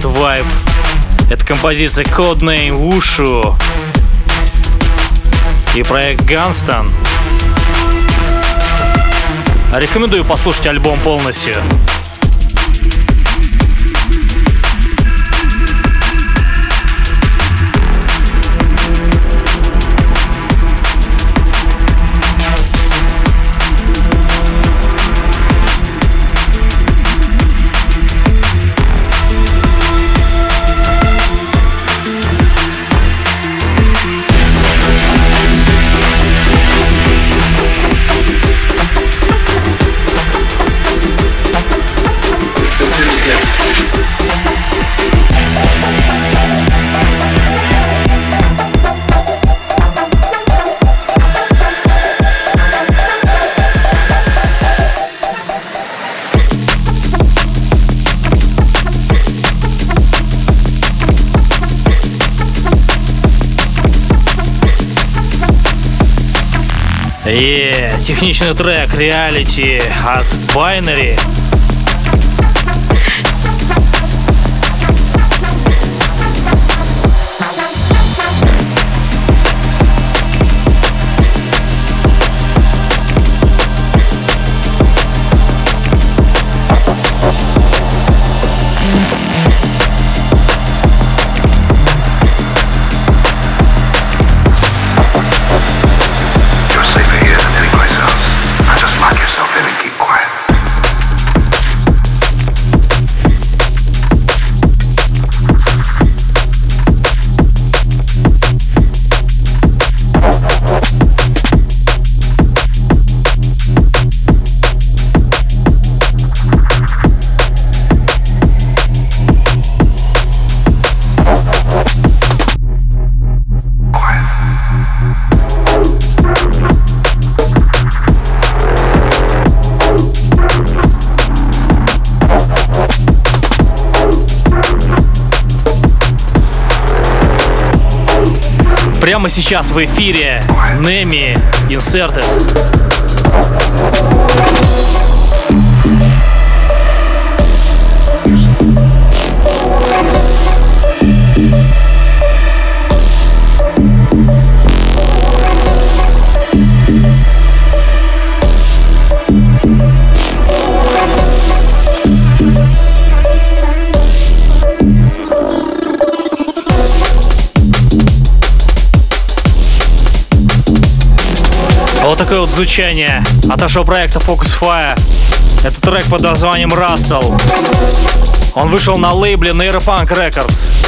Вот вайб. Это композиция Codename Wushu и проект Gunstone. Рекомендую послушать альбом полностью. Е, техничный трек Reality от Binary. Сейчас в эфире Неми Inserted. Такое вот звучание от нашего проекта Focus Fire. Это трек под названием Russell. Он вышел на лейбле Neuropunk Records.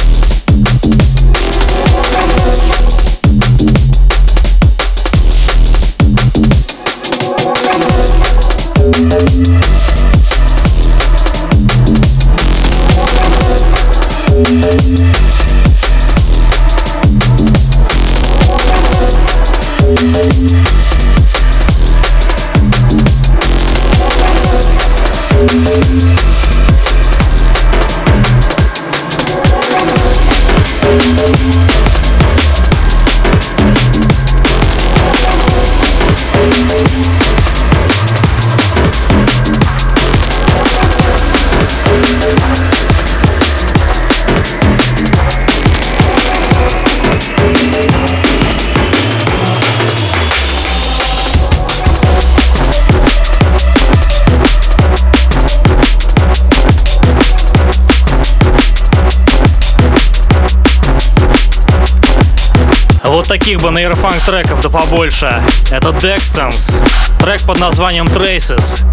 Таких бы нейрофанк треков да побольше. Это Dextons. Трек под названием Traces.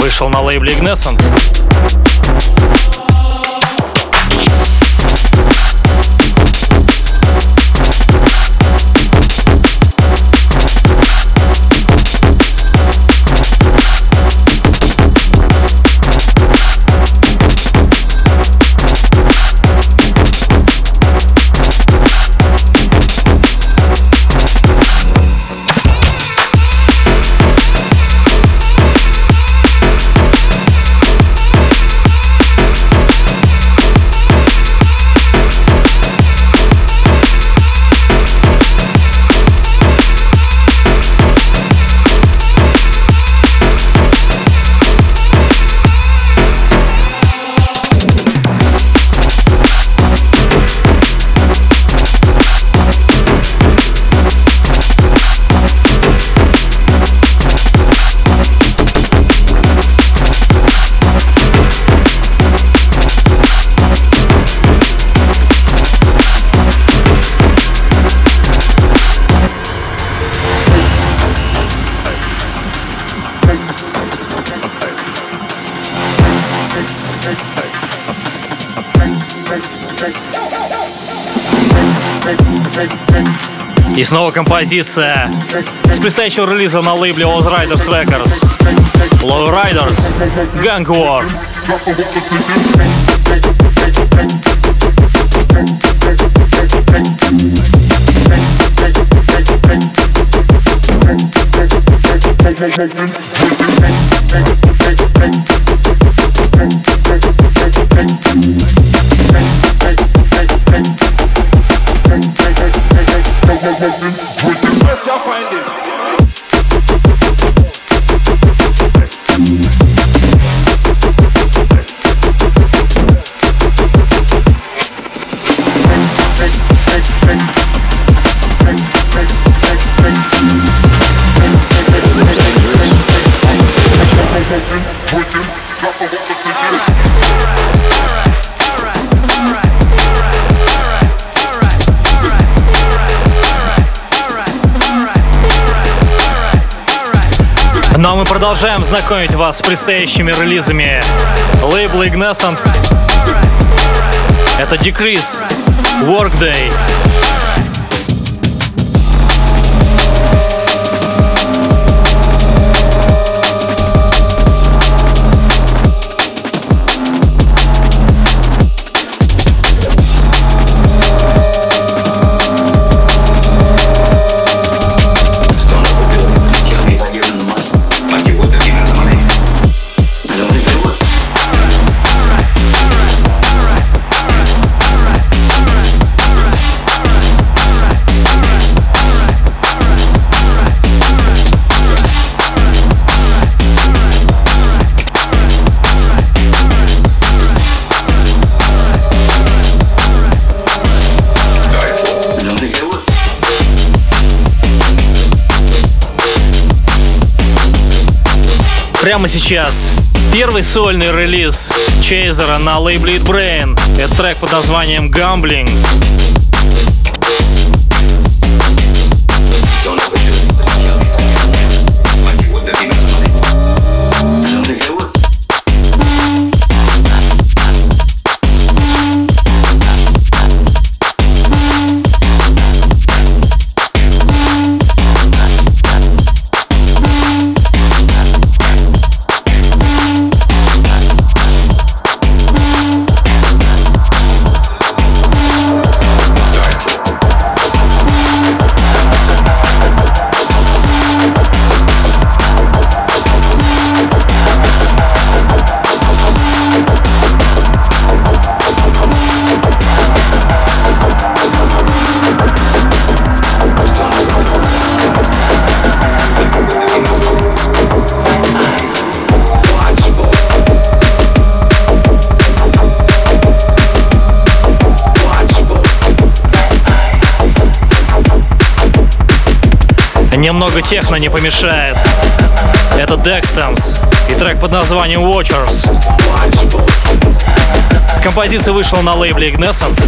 Вышел на лейбле Ignescent. И снова композиция с предстоящего релиза на лейбле Oz Riders Records. Low Riders, Gang War. Yes, продолжаем знакомить вас с предстоящими релизами лейбла Ignescent. Это Decrease, Workday, Прямо сейчас первый сольный релиз Чейзера на лейбле Brain. Это трек под названием Gambling. Техно не помешает. Это Dextams и трек под названием Watchers. Композиция вышла на лейбле Ignescent.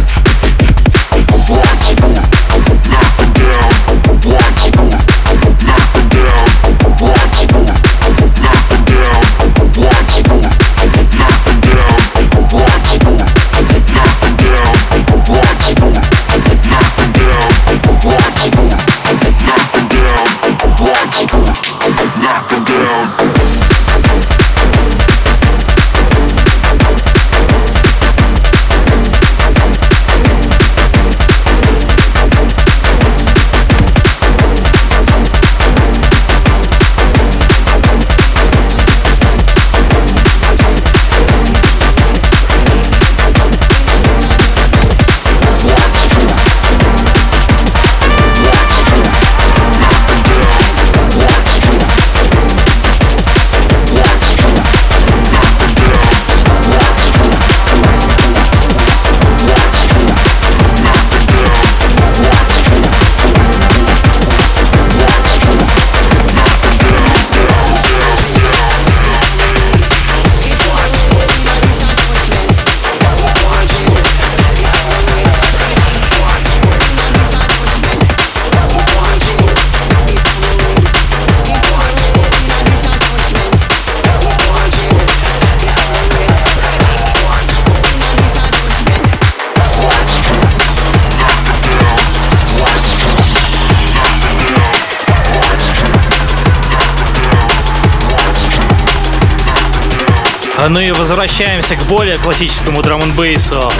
Ну и возвращаемся к более классическому драм н бейсу.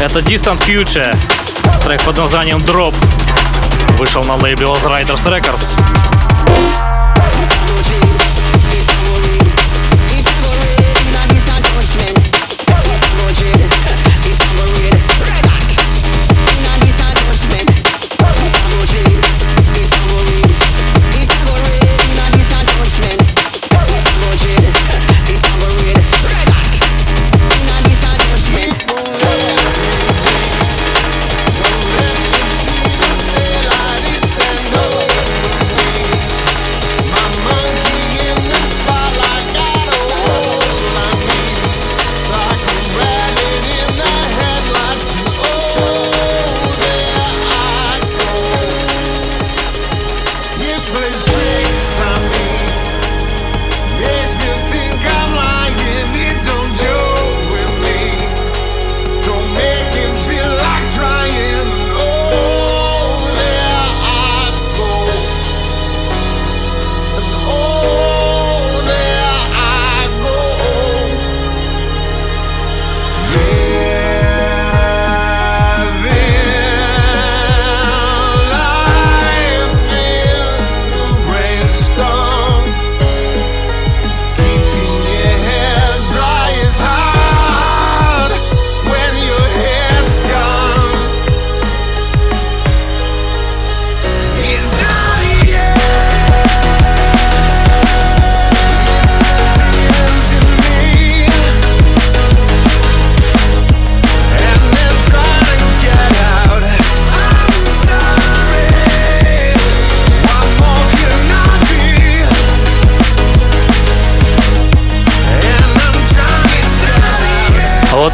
Это Distant Future, трек под названием Drop. Вышел на лейбле Oz Riders Records.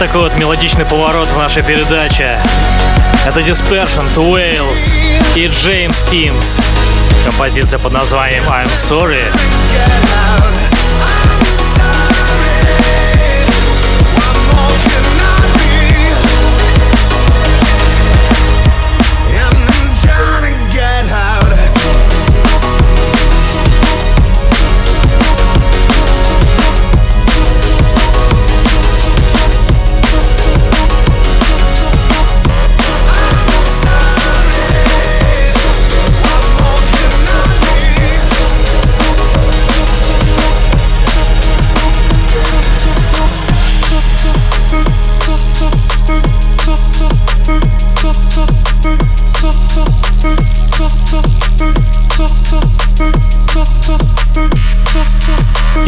Такой вот мелодичный поворот в нашей передаче. Это Dispersion, Wales и Джеймс Тимс. Композиция под названием I'm Sorry.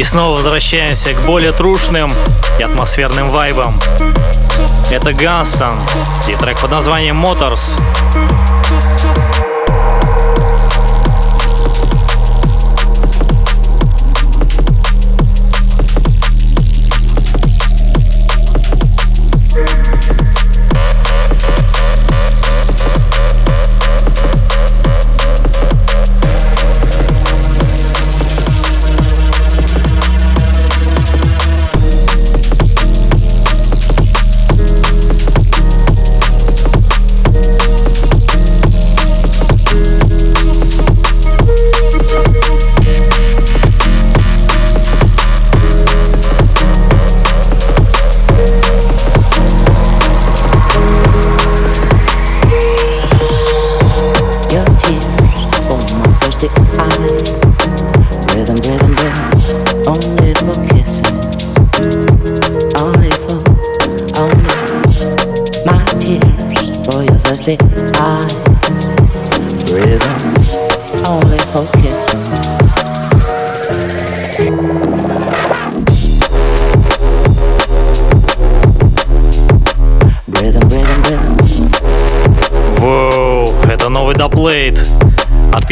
И снова возвращаемся к более трушным и атмосферным вайбам. Это Гансон и трек под названием Motors.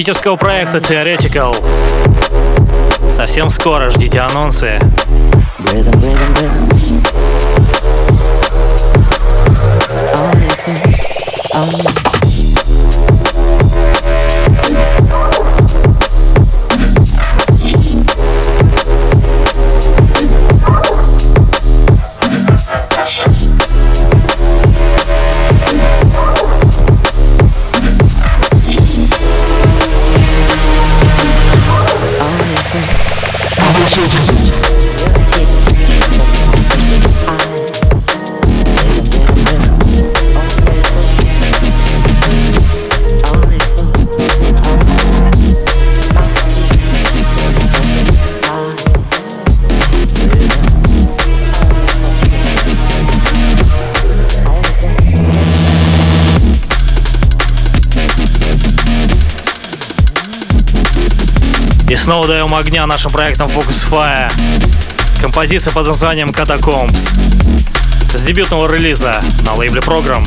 Питерского проекта Theoretical. Совсем скоро ждите анонсы. Only. Снова даем огня нашим проектам Focus Fire. Композиция под названием Catacombs. С дебютного релиза на лейбле Program.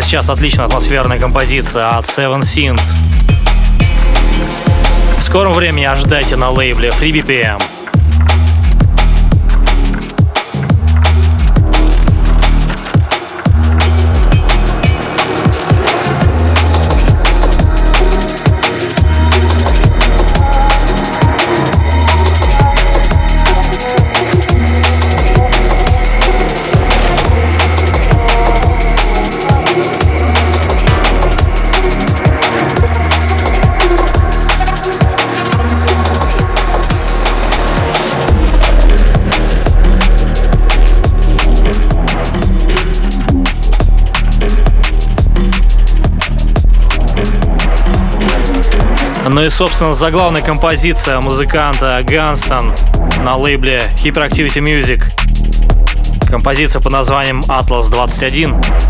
Прямо сейчас отличная атмосферная композиция от Seven Sins. В скором времени ожидайте на лейбле FreeBPM. BPM. Ну и, собственно, заглавная композиция музыканта Ганстон на лейбле Hyperactivity Music. Композиция под названием «Atlas 21».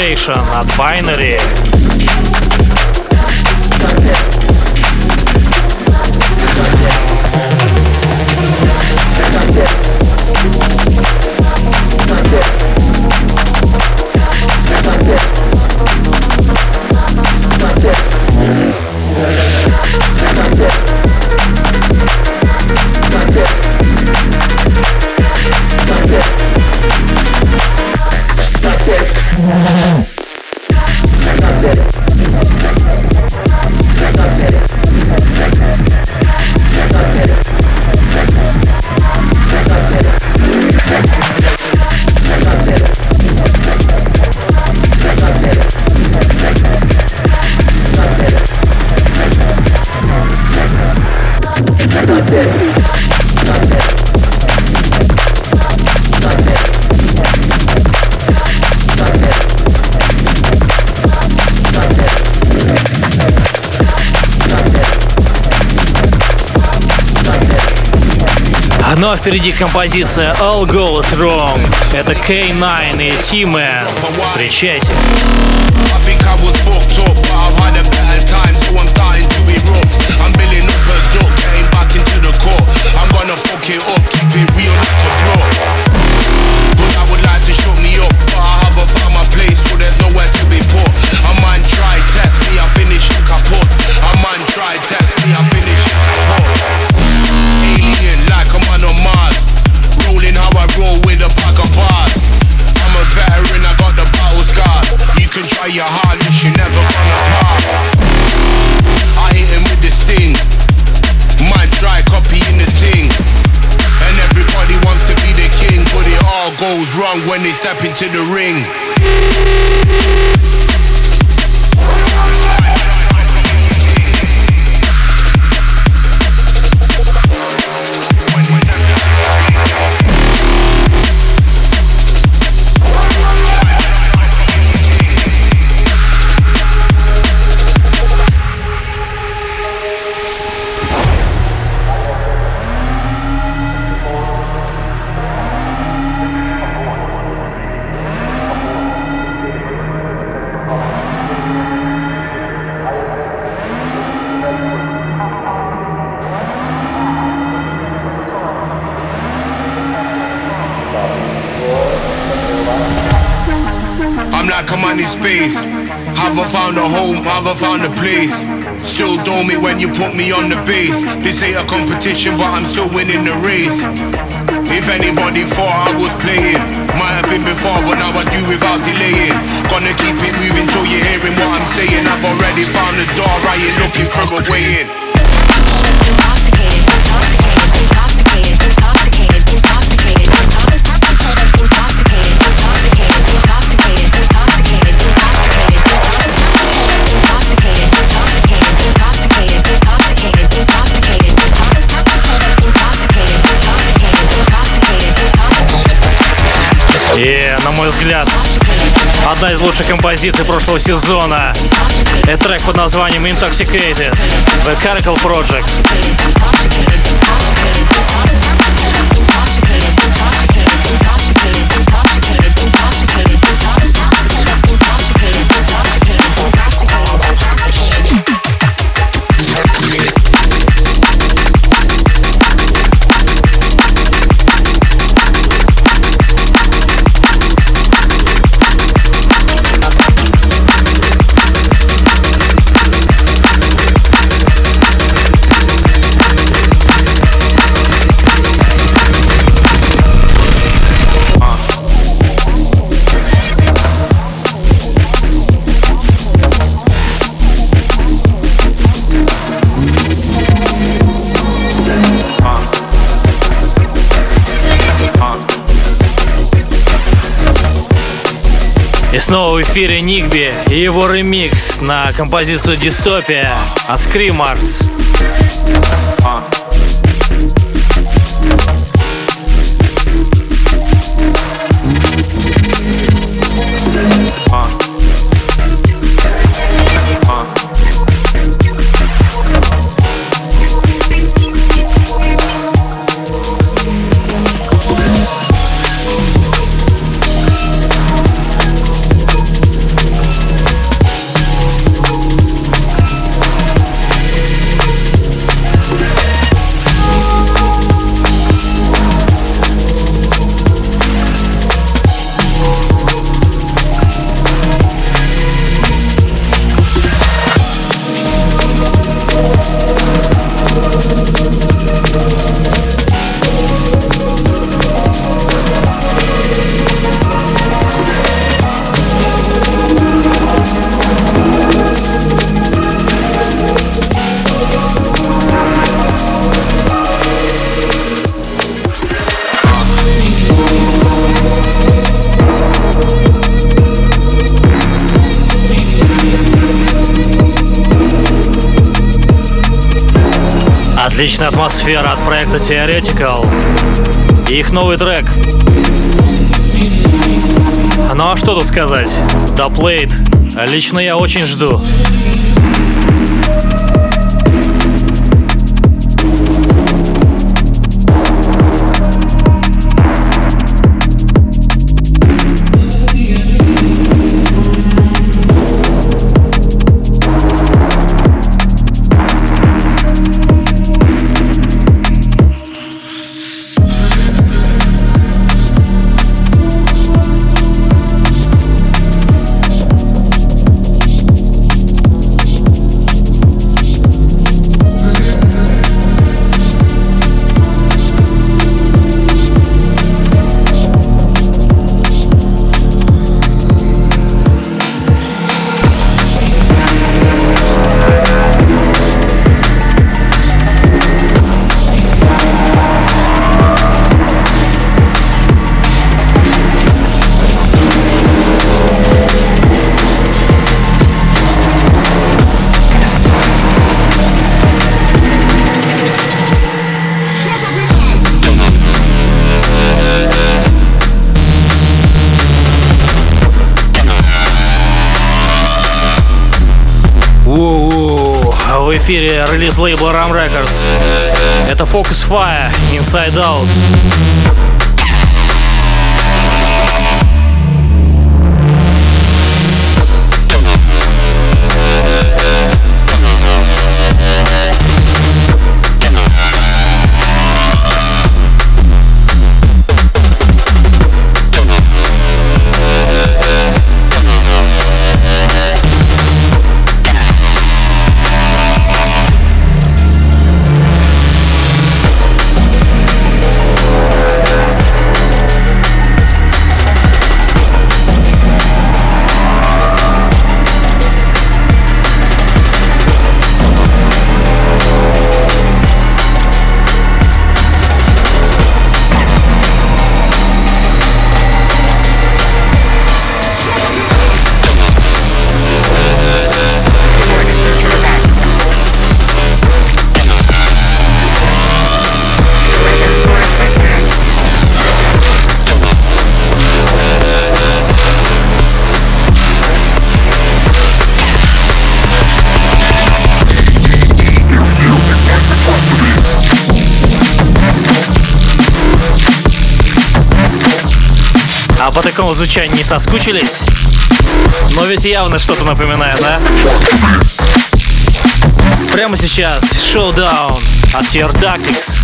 Sensation от Binary. Ну а впереди композиция All Goes Wrong. Это K9 и Тиме. Встречайте. I think I was fucked up, but I've had a step into the ring. A home? Have I found a place? Still dome it when you put me on the base. This ain't a competition, but I'm still winning the race. If anybody thought I was playing, might have been before, but now I do without delaying. Gonna keep it moving till you're hearing what I'm saying. I've already found the door, right? You're looking for a way in. На мой взгляд, одна из лучших композиций прошлого сезона. Это трек под названием Intoxicated, The Caracal Project. Снова в эфире Нигби и его ремикс на композицию Дистопия от Scream Отличная атмосфера от проекта Theoretical. И их новый трек. Ну а что тут сказать? Доплейт. Лично я очень жду. Эфире релиз лейбла Ram Records. Это Focus Fire, Inside Out. А по такому звучанию не соскучились? Но ведь явно что-то напоминает, а? Прямо сейчас шоу-даун от Tier Tactics.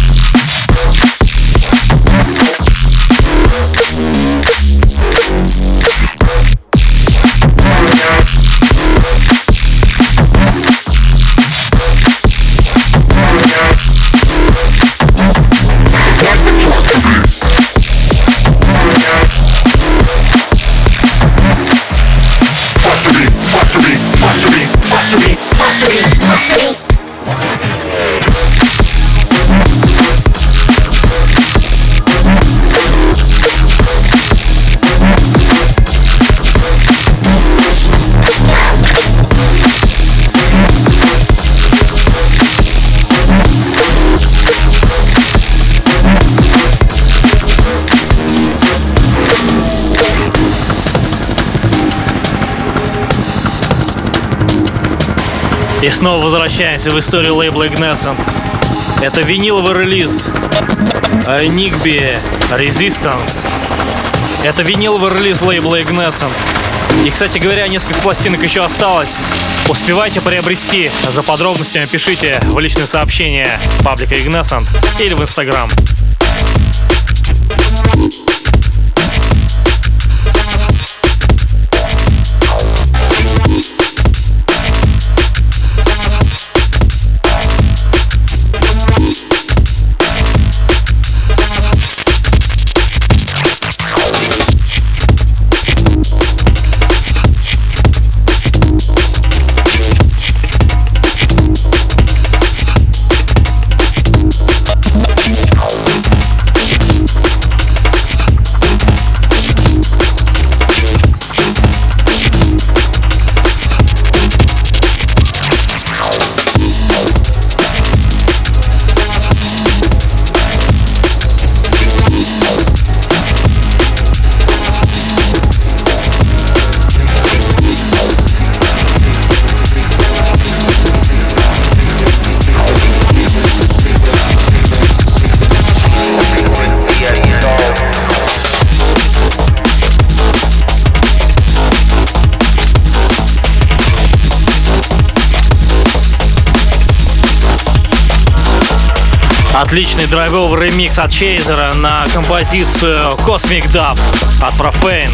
И снова возвращаемся в историю лейбла Ignescent. Это виниловый релиз Нигби Resistance. Это виниловый релиз лейбла Ignescent. И, кстати говоря, несколько пластинок еще осталось. Успевайте приобрести. За подробностями пишите в личные сообщения паблика Ignescent или в Instagram. Отличный драйвовый ремикс от Чейзера на композицию Cosmic Dub от Profane.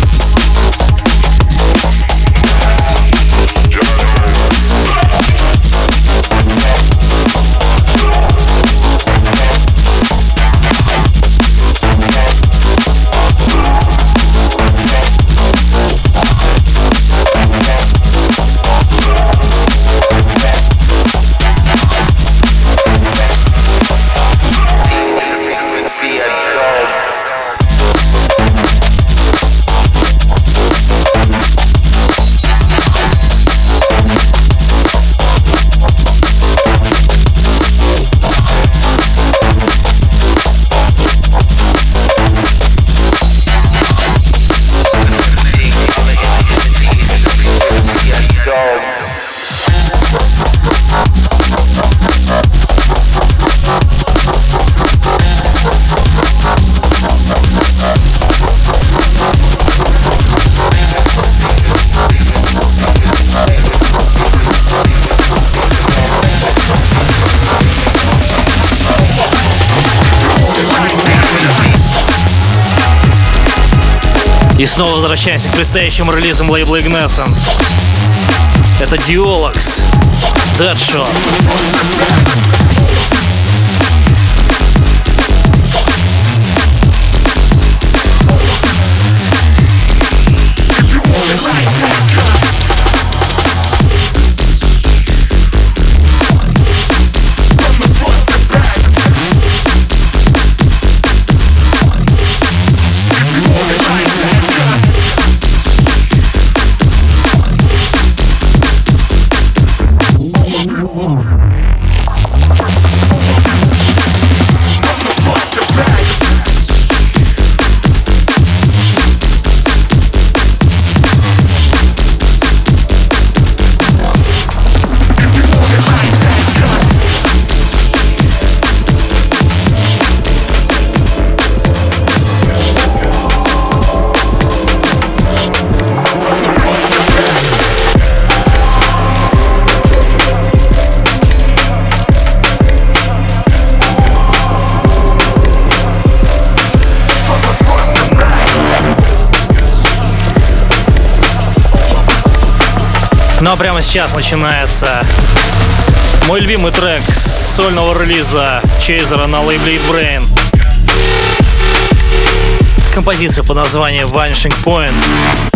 И снова возвращаемся к предстоящим релизам лейбла Ignescent. Это Diolox, Deadshot. Ну а прямо сейчас начинается мой любимый трек с сольного релиза Чейзера на лейбле Brain. Композиция под названием Vanishing Point.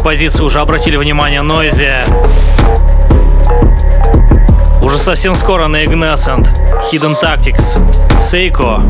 Композицию уже обратили внимание Нойзи. Уже совсем скоро на Ignacent, Hidden Tactics, Seiko.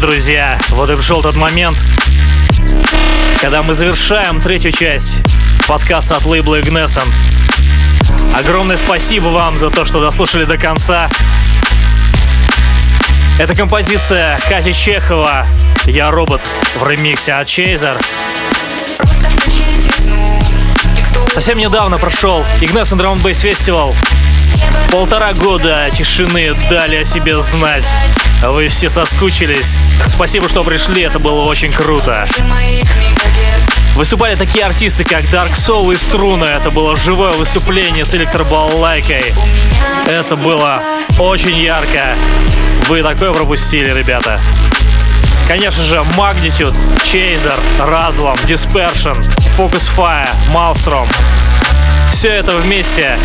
Друзья, вот и пришел тот момент, когда мы завершаем третью часть подкаста от лейбла Ignescent. Огромное спасибо вам за то, что дослушали до конца. Это композиция Кати Чехова «Я робот» в ремиксе от Чейзер. Совсем недавно прошел Ignescent Drum Bass Festival. Полтора года тишины дали о себе знать. Вы все соскучились. Спасибо, что пришли, это было очень круто. Выступали такие артисты, как Dark Soul и Струна. Это было живое выступление с электробалалайкой. Это было очень ярко. Вы такое пропустили, ребята. Конечно же, Magnitude, Chaser, Razlam, Dispersion, Focus Fire, Maelstrom. Все это вместе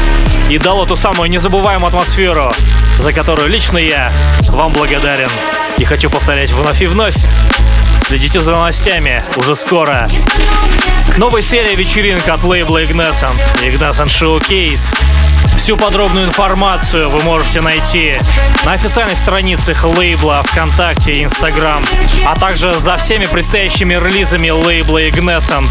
и дало ту самую незабываемую атмосферу, за которую лично я вам благодарен. И хочу повторять вновь и вновь. Следите за новостями, уже скоро. Новая серия вечеринка от лейбла Ignescent, Ignescent Showcase. Всю подробную информацию вы можете найти на официальных страницах лейбла ВКонтакте и Инстаграм, а также за всеми предстоящими релизами лейбла Ignescent.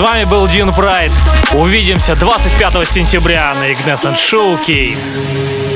Вами был Дин Прайд. Увидимся 25 сентября на Ignescent Showcase.